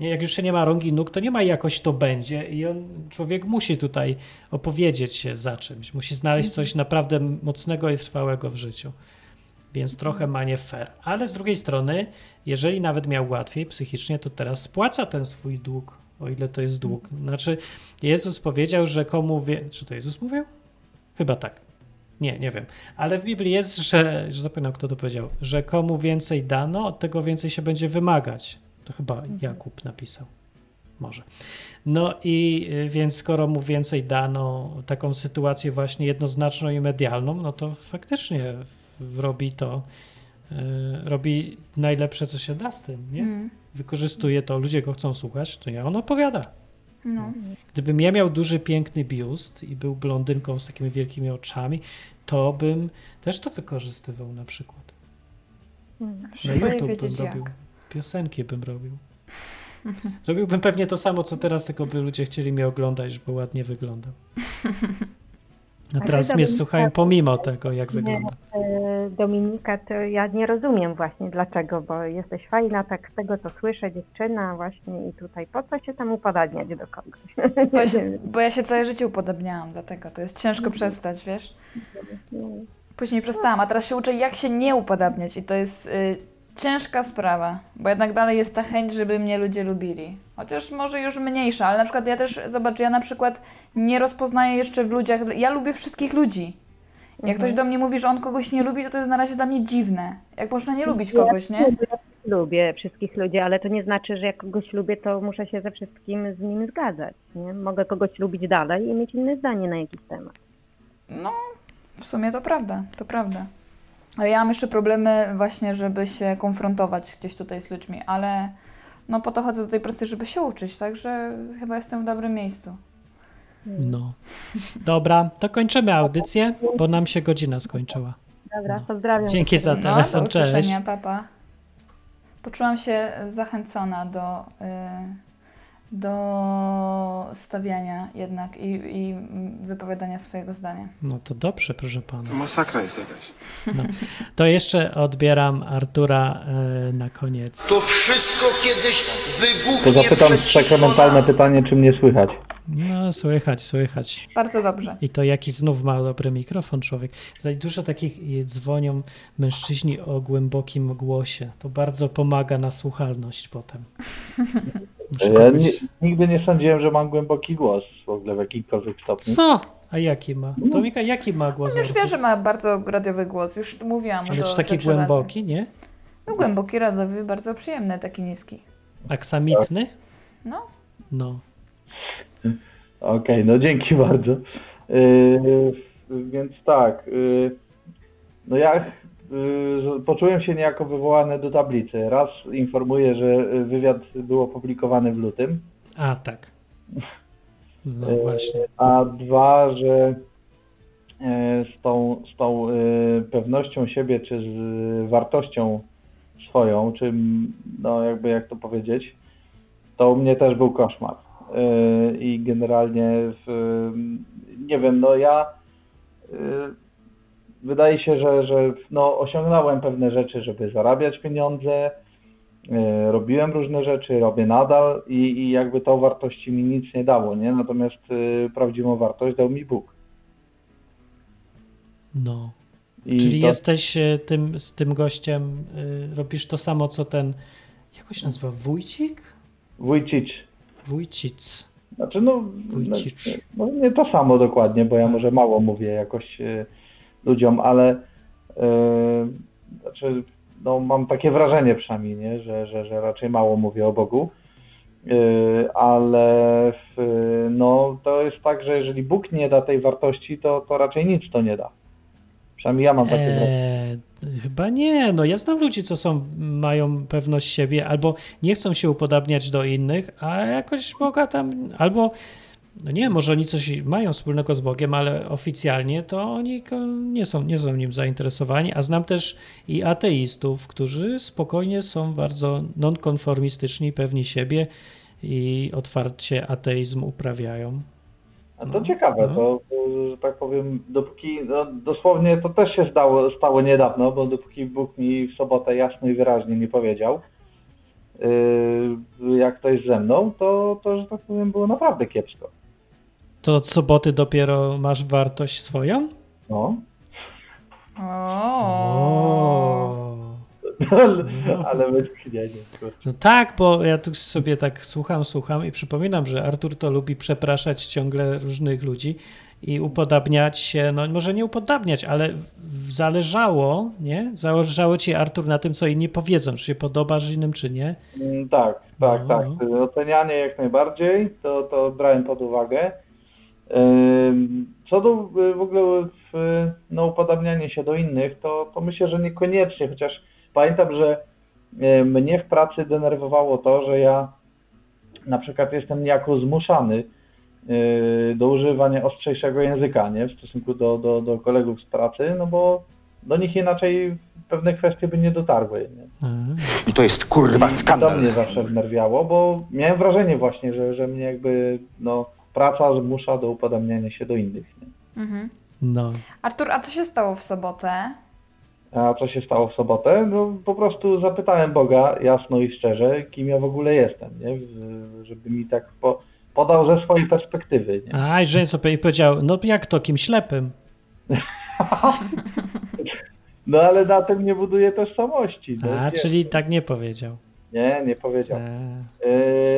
Jak już się nie ma rąk i nóg, to nie ma jakoś to będzie i on, człowiek musi tutaj opowiedzieć się za czymś, musi znaleźć coś naprawdę mocnego i trwałego w życiu. Więc trochę ma nie fair. Ale z drugiej strony, jeżeli nawet miał łatwiej psychicznie, to teraz spłaca ten swój dług o ile to jest dług. Znaczy, Jezus powiedział, że komu wie... Czy to Jezus mówił? Chyba tak. Nie, nie wiem. Ale w Biblii jest, że, że zapomniał kto to powiedział, że komu więcej dano, od tego więcej się będzie wymagać. To chyba mhm. Jakub napisał. Może. No i y, więc skoro mu więcej dano taką sytuację właśnie jednoznaczną i medialną, no to faktycznie robi to, robi najlepsze, co się da z tym, nie? Mm wykorzystuje to, ludzie go chcą słuchać, to ja on opowiada. No. Gdybym ja miał duży, piękny biust i był blondynką z takimi wielkimi oczami, to bym też to wykorzystywał na przykład. Hmm. Na YouTube bym robił. Jak. Piosenki bym robił. Robiłbym pewnie to samo, co teraz, tylko by ludzie chcieli mnie oglądać, żeby ładnie wyglądał. A teraz mnie słuchają pomimo tego, jak wygląda. E, Dominika, to ja nie rozumiem właśnie dlaczego, bo jesteś fajna, tak z tego co słyszę, dziewczyna właśnie i tutaj po co się tam upodabniać do kogoś? Bo, się, bo ja się całe życie upodabniałam, dlatego to jest ciężko przestać, wiesz? Później przestałam, a teraz się uczę jak się nie upodabniać i to jest y, ciężka sprawa, bo jednak dalej jest ta chęć, żeby mnie ludzie lubili. Chociaż może już mniejsza, ale na przykład ja też, zobacz, ja na przykład nie rozpoznaję jeszcze w ludziach, ja lubię wszystkich ludzi. Jak mhm. ktoś do mnie mówi, że on kogoś nie lubi, to to jest na razie dla mnie dziwne. Jak można nie lubić kogoś, nie? Ja lubię wszystkich ludzi, ale to nie znaczy, że jak kogoś lubię, to muszę się ze wszystkim z nim zgadzać. Nie? Mogę kogoś lubić dalej i mieć inne zdanie na jakiś temat. No, w sumie to prawda, to prawda. Ale ja mam jeszcze problemy właśnie, żeby się konfrontować gdzieś tutaj z ludźmi, ale no po to chodzę do tej pracy, żeby się uczyć, także chyba jestem w dobrym miejscu. No. Dobra, to kończymy audycję, bo nam się godzina skończyła. Dobra, pozdrawiam. Dzięki za telefon, no, do cześć. papa. Poczułam się zachęcona do, y, do stawiania jednak i, i wypowiadania swojego zdania. No to dobrze, proszę pana. To masakra jest jakaś. To jeszcze odbieram Artura e, na koniec. To wszystko kiedyś To wybuchnie zapytam przeciwko sakramentalne pytanie, czy mnie słychać? No, słychać, słychać. Bardzo dobrze. I to jaki znów ma dobry mikrofon człowiek. Tutaj dużo takich y, dzwonią mężczyźni o głębokim głosie. To bardzo pomaga na słuchalność potem. Muszę Ja kogoś- nie, nigdy nie sądziłem, że mam głęboki głos w ogóle w jakimkolwiek stopniu. Co? A jaki ma? To Mika, jaki ma głos? On już wie, że ma bardzo radiowy głos. Już mówiłam Ale to czy taki rzeczy razy. głęboki, nie? No głęboki, radiowy, bardzo przyjemny, taki niski. Aksamitny? No. No. Okej, no dzięki bardzo. Yy, więc tak, yy, no ja yy, poczułem się niejako wywołany do tablicy. Raz informuję, że wywiad był opublikowany w lutym, A, tak. No właśnie. a dwa, że z tą, z tą pewnością siebie, czy z wartością swoją, czy no jakby jak to powiedzieć, to u mnie też był koszmar. Yy, I generalnie w, nie wiem, no ja yy, wydaje się, że, że no, osiągnąłem pewne rzeczy, żeby zarabiać pieniądze, yy, robiłem różne rzeczy, robię nadal i, i jakby to wartości mi nic nie dało, nie? Natomiast prawdziwą wartość dał mi Bóg. No. I Czyli to- jesteś tym, z tym gościem, y, robisz to samo, co ten, jak się nazywa, Wójcik? Wójcicz. Wójcic. Znaczy, no, Wójcicz. no, nie to samo dokładnie, bo ja może mało mówię jakoś e, ludziom, ale e, znaczy, no, mam takie wrażenie przynajmniej, nie? Że, że, że raczej mało mówię o Bogu. E, ale w, no, to jest tak, że jeżeli Bóg nie da tej wartości, to, to raczej nic to nie da. Przynajmniej ja mam takie wrażenie. Chyba nie. No ja znam ludzi, co są, mają pewność siebie, albo nie chcą się upodabniać do innych, a jakoś Boga tam, albo no nie, może oni coś mają wspólnego z Bogiem, ale oficjalnie to oni nie są, nie są nim zainteresowani, a znam też i ateistów, którzy spokojnie są bardzo nonkonformistyczni, pewni siebie i otwarcie ateizm uprawiają. A to ciekawe, to, to, że tak powiem, dopóki, no, dosłownie to też się stało, stało niedawno, bo dopóki Bóg mi w sobotę jasno i wyraźnie nie powiedział, yy, jak to jest ze mną, to, to, że tak powiem, było naprawdę kiepsko. To od soboty dopiero masz wartość swoją? No. O. ale, ale wytchnienie. kurczę. No tak, bo ja tu sobie tak słucham, słucham i przypominam, że Artur to lubi przepraszać ciągle różnych ludzi i upodabniać się, no może nie upodabniać, ale zależało, nie? Zależało ci Artur na tym, co inni powiedzą, czy się podobasz innym, czy nie. Mm, Tak, tak, No, tak. Ocenianie jak najbardziej, to, to brałem pod uwagę. Co do y, w ogóle w, no, upodabnianie się do innych, to, to myślę, że niekoniecznie, chociaż pamiętam, że y, mnie w pracy denerwowało to, że ja na przykład jestem niejako zmuszany y, do używania ostrzejszego języka nie? w stosunku do, do, do kolegów z pracy, no bo do nich inaczej pewne kwestie by nie dotarły. Nie? I to jest kurwa I To skandal. mnie zawsze wnerwiało, bo miałem wrażenie właśnie, że, że mnie jakby no, praca zmusza do upodabniania się do innych. Nie? Mhm. No. Artur, a co się stało w sobotę? A co się stało w sobotę? No po prostu zapytałem Boga jasno i szczerze, kim ja w ogóle jestem, nie? Żeby mi tak po, podał ze swojej perspektywy. Nie? A, i że sobie powiedział, no jak to, kim ślepym? No ale na tym nie buduje tożsamości. No, A, czyli tak nie powiedział. nie, nie powiedział. E,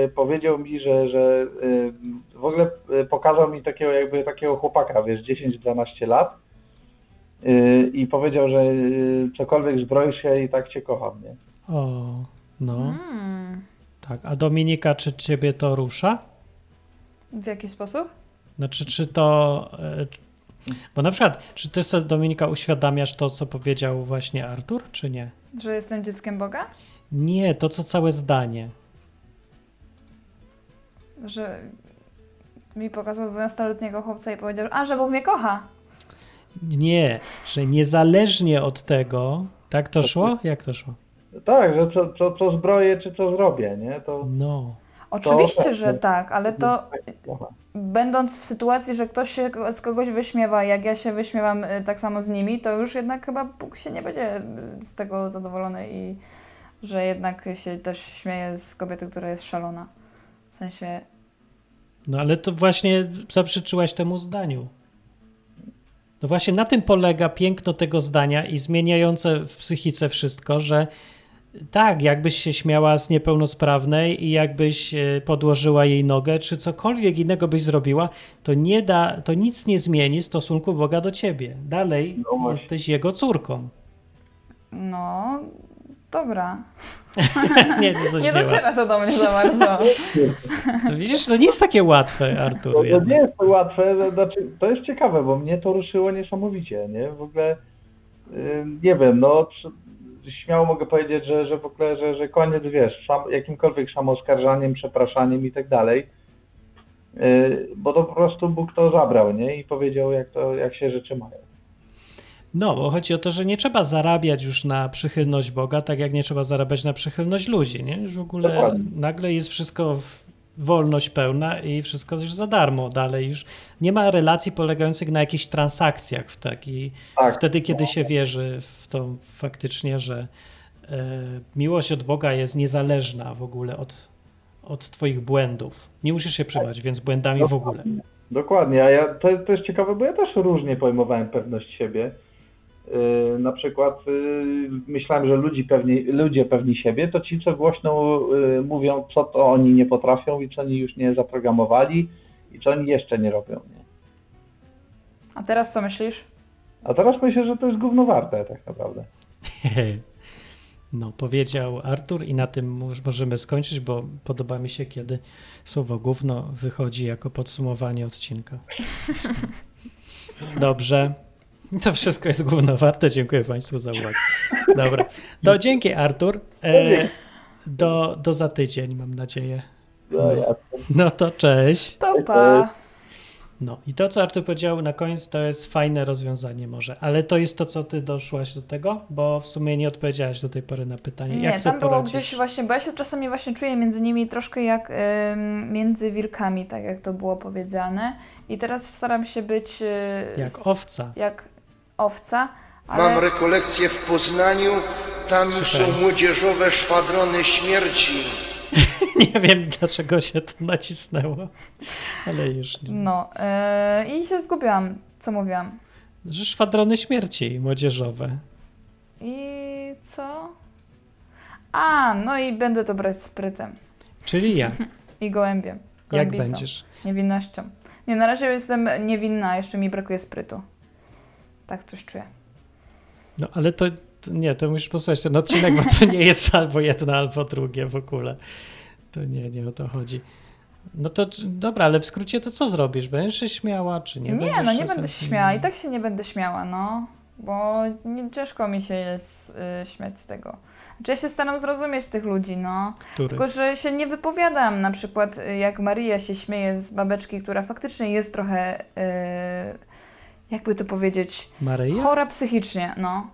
Yy, powiedział mi, że, że yy, w ogóle yy, pokazał mi takiego jakby takiego chłopaka, wiesz, 10-12 lat i powiedział, że yy, cokolwiek zbroisz się i tak cię kocham, nie? o, no, Hmm. tak. A Dominika, czy ciebie to rusza? W jaki sposób? Znaczy, czy to. e, Bo na przykład, czy ty sobie, Dominika, uświadamiasz to, co powiedział właśnie Artur, czy nie? Że jestem dzieckiem Boga? Nie, to co całe zdanie. Że mi pokazał 12-letniego chłopca i powiedział, a że Bóg mnie kocha. Nie, że niezależnie od tego. Tak to szło? Jak to szło? Tak, że co, co, co zbroję, czy co zrobię, nie? To, No. Oczywiście, To- że tak, ale to Aha. będąc w sytuacji, że ktoś się z kogoś wyśmiewa, jak ja się wyśmiewam y, tak samo z nimi, to już jednak chyba Bóg się nie będzie y, z tego zadowolony i że jednak się też śmieje z kobiety, która jest szalona. W sensie, No ale to właśnie zaprzeczyłaś temu zdaniu. No właśnie na tym polega piękno tego zdania i zmieniające w psychice wszystko, że tak, jakbyś się śmiała z niepełnosprawnej i jakbyś e, podłożyła jej nogę, czy cokolwiek innego byś zrobiła, to nie da, to nic nie zmieni stosunku Boga do ciebie. Dalej No jesteś jego córką. no dobra. nie, nie, Nie dociera to do mnie za bardzo. Widzisz, to nie jest takie łatwe, Artur. To, to jednak. nie jest to łatwe, to znaczy, to jest ciekawe, bo mnie to ruszyło niesamowicie, nie? W ogóle, y, nie wiem, no, śmiało mogę powiedzieć, że, że w ogóle, że, że koniec, wiesz, sam, jakimkolwiek samoskarżaniem, przepraszaniem i tak dalej, Y, bo to po prostu Bóg to zabrał, nie? I powiedział, jak to, jak się rzeczy mają. No, bo chodzi o to, że nie trzeba zarabiać już na przychylność Boga, tak jak nie trzeba zarabiać na przychylność ludzi, nie? Już w ogóle Dokładnie. nagle jest wszystko wolność pełna i wszystko już za darmo dalej. Już nie ma relacji polegających na jakichś transakcjach w taki, Tak. wtedy, kiedy się wierzy w to faktycznie, że e, miłość od Boga jest niezależna w ogóle od, od twoich błędów. Nie musisz się przejmować, więc błędami w ogóle. Dokładnie, a ja, to, to jest ciekawe, bo ja też różnie pojmowałem pewność siebie. Yy, na przykład yy, myślałem, że ludzi pewni, ludzie pewni siebie to ci, co głośno yy, mówią, co to oni nie potrafią i co oni już nie zaprogramowali i co oni jeszcze nie robią. Nie? A teraz co myślisz? A teraz myślę, że to jest gówno warte tak naprawdę. No, powiedział Artur i na tym już możemy skończyć, bo podoba mi się, kiedy słowo gówno wychodzi jako podsumowanie odcinka. Dobrze. To wszystko jest gówno warte. Dziękuję Państwu za uwagę. Dobra. To dzięki Artur. E, do, do za tydzień, mam nadzieję. No, No to cześć. To pa. No i to, co Artur powiedział na koniec, to jest fajne rozwiązanie może, ale to jest to, co ty doszłaś do tego, bo w sumie nie odpowiedziałaś do tej pory na pytanie. Nie, Jak tam było poradzisz? gdzieś właśnie, bo ja się czasami właśnie czuję między nimi troszkę jak ym, między wilkami, tak jak to było powiedziane. I teraz staram się być y, Jak owca. jak owca, ale Mam rekolekcję w Poznaniu, tam już są młodzieżowe szwadrony śmierci. Nie wiem, dlaczego się to nacisnęło, ale już nie. no y, i się zgubiłam, co mówiłam. Że szwadrony śmierci młodzieżowe. I co? A, no i będę to brać sprytem Czyli jak? i gołębiem. Jak gołębicą, będziesz? Niewinnością. Nie, na razie jestem niewinna, jeszcze mi brakuje sprytu. Tak coś czuję. No ale to, to nie, to musisz posłuchać ten odcinek, bo to nie jest albo jedno, albo drugie w ogóle. To nie, nie o to chodzi. No to dobra, ale w skrócie to co zrobisz? Będziesz się śmiała, czy nie? Nie, będziesz no nie będę się śmiała. I tak się nie będę śmiała, no. Bo nie, ciężko mi się jest y, śmiać z tego. Znaczy ja się staram zrozumieć tych ludzi, no. Który? Tylko, że się nie wypowiadam. Na przykład y, jak Maria się śmieje z babeczki, która faktycznie jest trochę, y, jakby to powiedzieć, Maryja? chora psychicznie, no.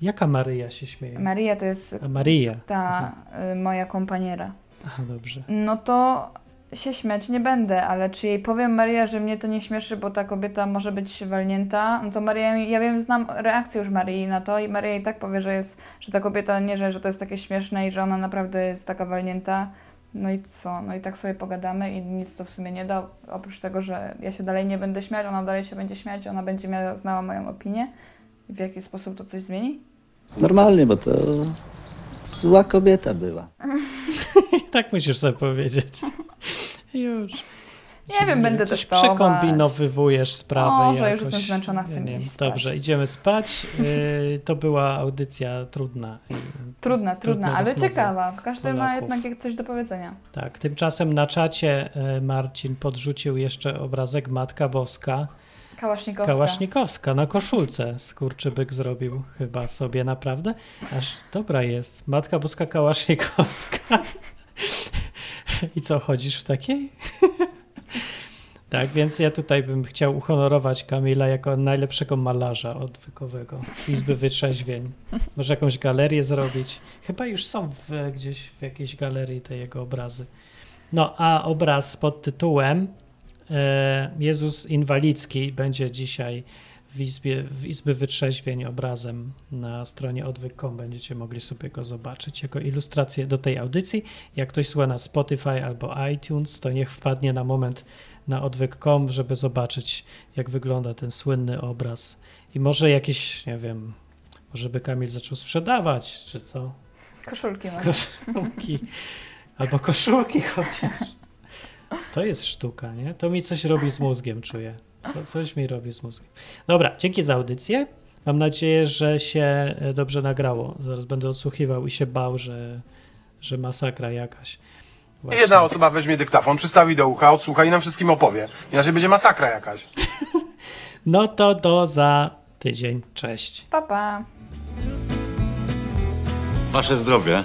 Jaka Maryja się śmieje? Maria to jest A Maryja. ta y, moja kompaniera. Aha, dobrze. No to się śmiać nie będę, ale czy jej powiem Maria, że mnie to nie śmieszy, bo ta kobieta może być walnięta, no to Maria, ja wiem, znam reakcję już Marii na to i Maria i tak powie, że jest, że ta kobieta nie, że, że to jest takie śmieszne i że ona naprawdę jest taka walnięta. No i co? No i tak sobie pogadamy i nic to w sumie nie da, oprócz tego, że ja się dalej nie będę śmiać, ona dalej się będzie śmiać, ona będzie miała, znała moją opinię. I w jaki sposób to coś zmieni? Normalnie, bo to zła kobieta była. Tak musisz sobie powiedzieć. Już. Nie wiem, będę Coś testować. przekombinowywujesz sprawę Może, jakoś. już jestem zmęczona, Ja iść wiem. spać. Dobrze, idziemy spać. Yy, to była audycja trudna. Trudna, trudna, ale ciekawa. Każdy ma Polaków. jednak jak coś do powiedzenia. Tak, tymczasem na czacie e, Marcin podrzucił jeszcze obrazek Matka Boska. Kałasznikowska. Kałasznikowska na koszulce skurczybyk zrobił chyba sobie naprawdę. Aż dobra jest. Matka Boska Kałasznikowska. I co, chodzisz w takiej? Tak, więc ja tutaj bym chciał uhonorować Kamila jako najlepszego malarza odwykowego z Izby Wytrzeźwień. Może jakąś galerię zrobić. Chyba już są w, gdzieś w jakiejś galerii te jego obrazy. No, a obraz pod tytułem e, Jezus Inwalidzki będzie dzisiaj w Izbie, w Izby Wytrzeźwień obrazem na stronie odwyk.com. Będziecie mogli sobie go zobaczyć jako ilustrację do tej audycji. Jak ktoś słucha na Spotify albo iTunes, to niech wpadnie na moment na odwyk.com, żeby zobaczyć, jak wygląda ten słynny obraz. I może jakiś, nie wiem, może by Kamil zaczął sprzedawać, czy co? Koszulki może. Koszulki. Albo koszulki chociaż. To jest sztuka, nie? To mi coś robi z mózgiem, czuję. Co, coś mi robi z mózgiem. Dobra, dzięki za audycję. Mam nadzieję, że się e, dobrze nagrało. Zaraz będę odsłuchiwał i się bał, że, że masakra jakaś. Właśnie. Jedna osoba weźmie dyktafon, przystawi do ucha, odsłucha i nam wszystkim opowie. Inaczej będzie masakra jakaś. No to do za tydzień. Cześć. Pa, pa. Wasze zdrowie.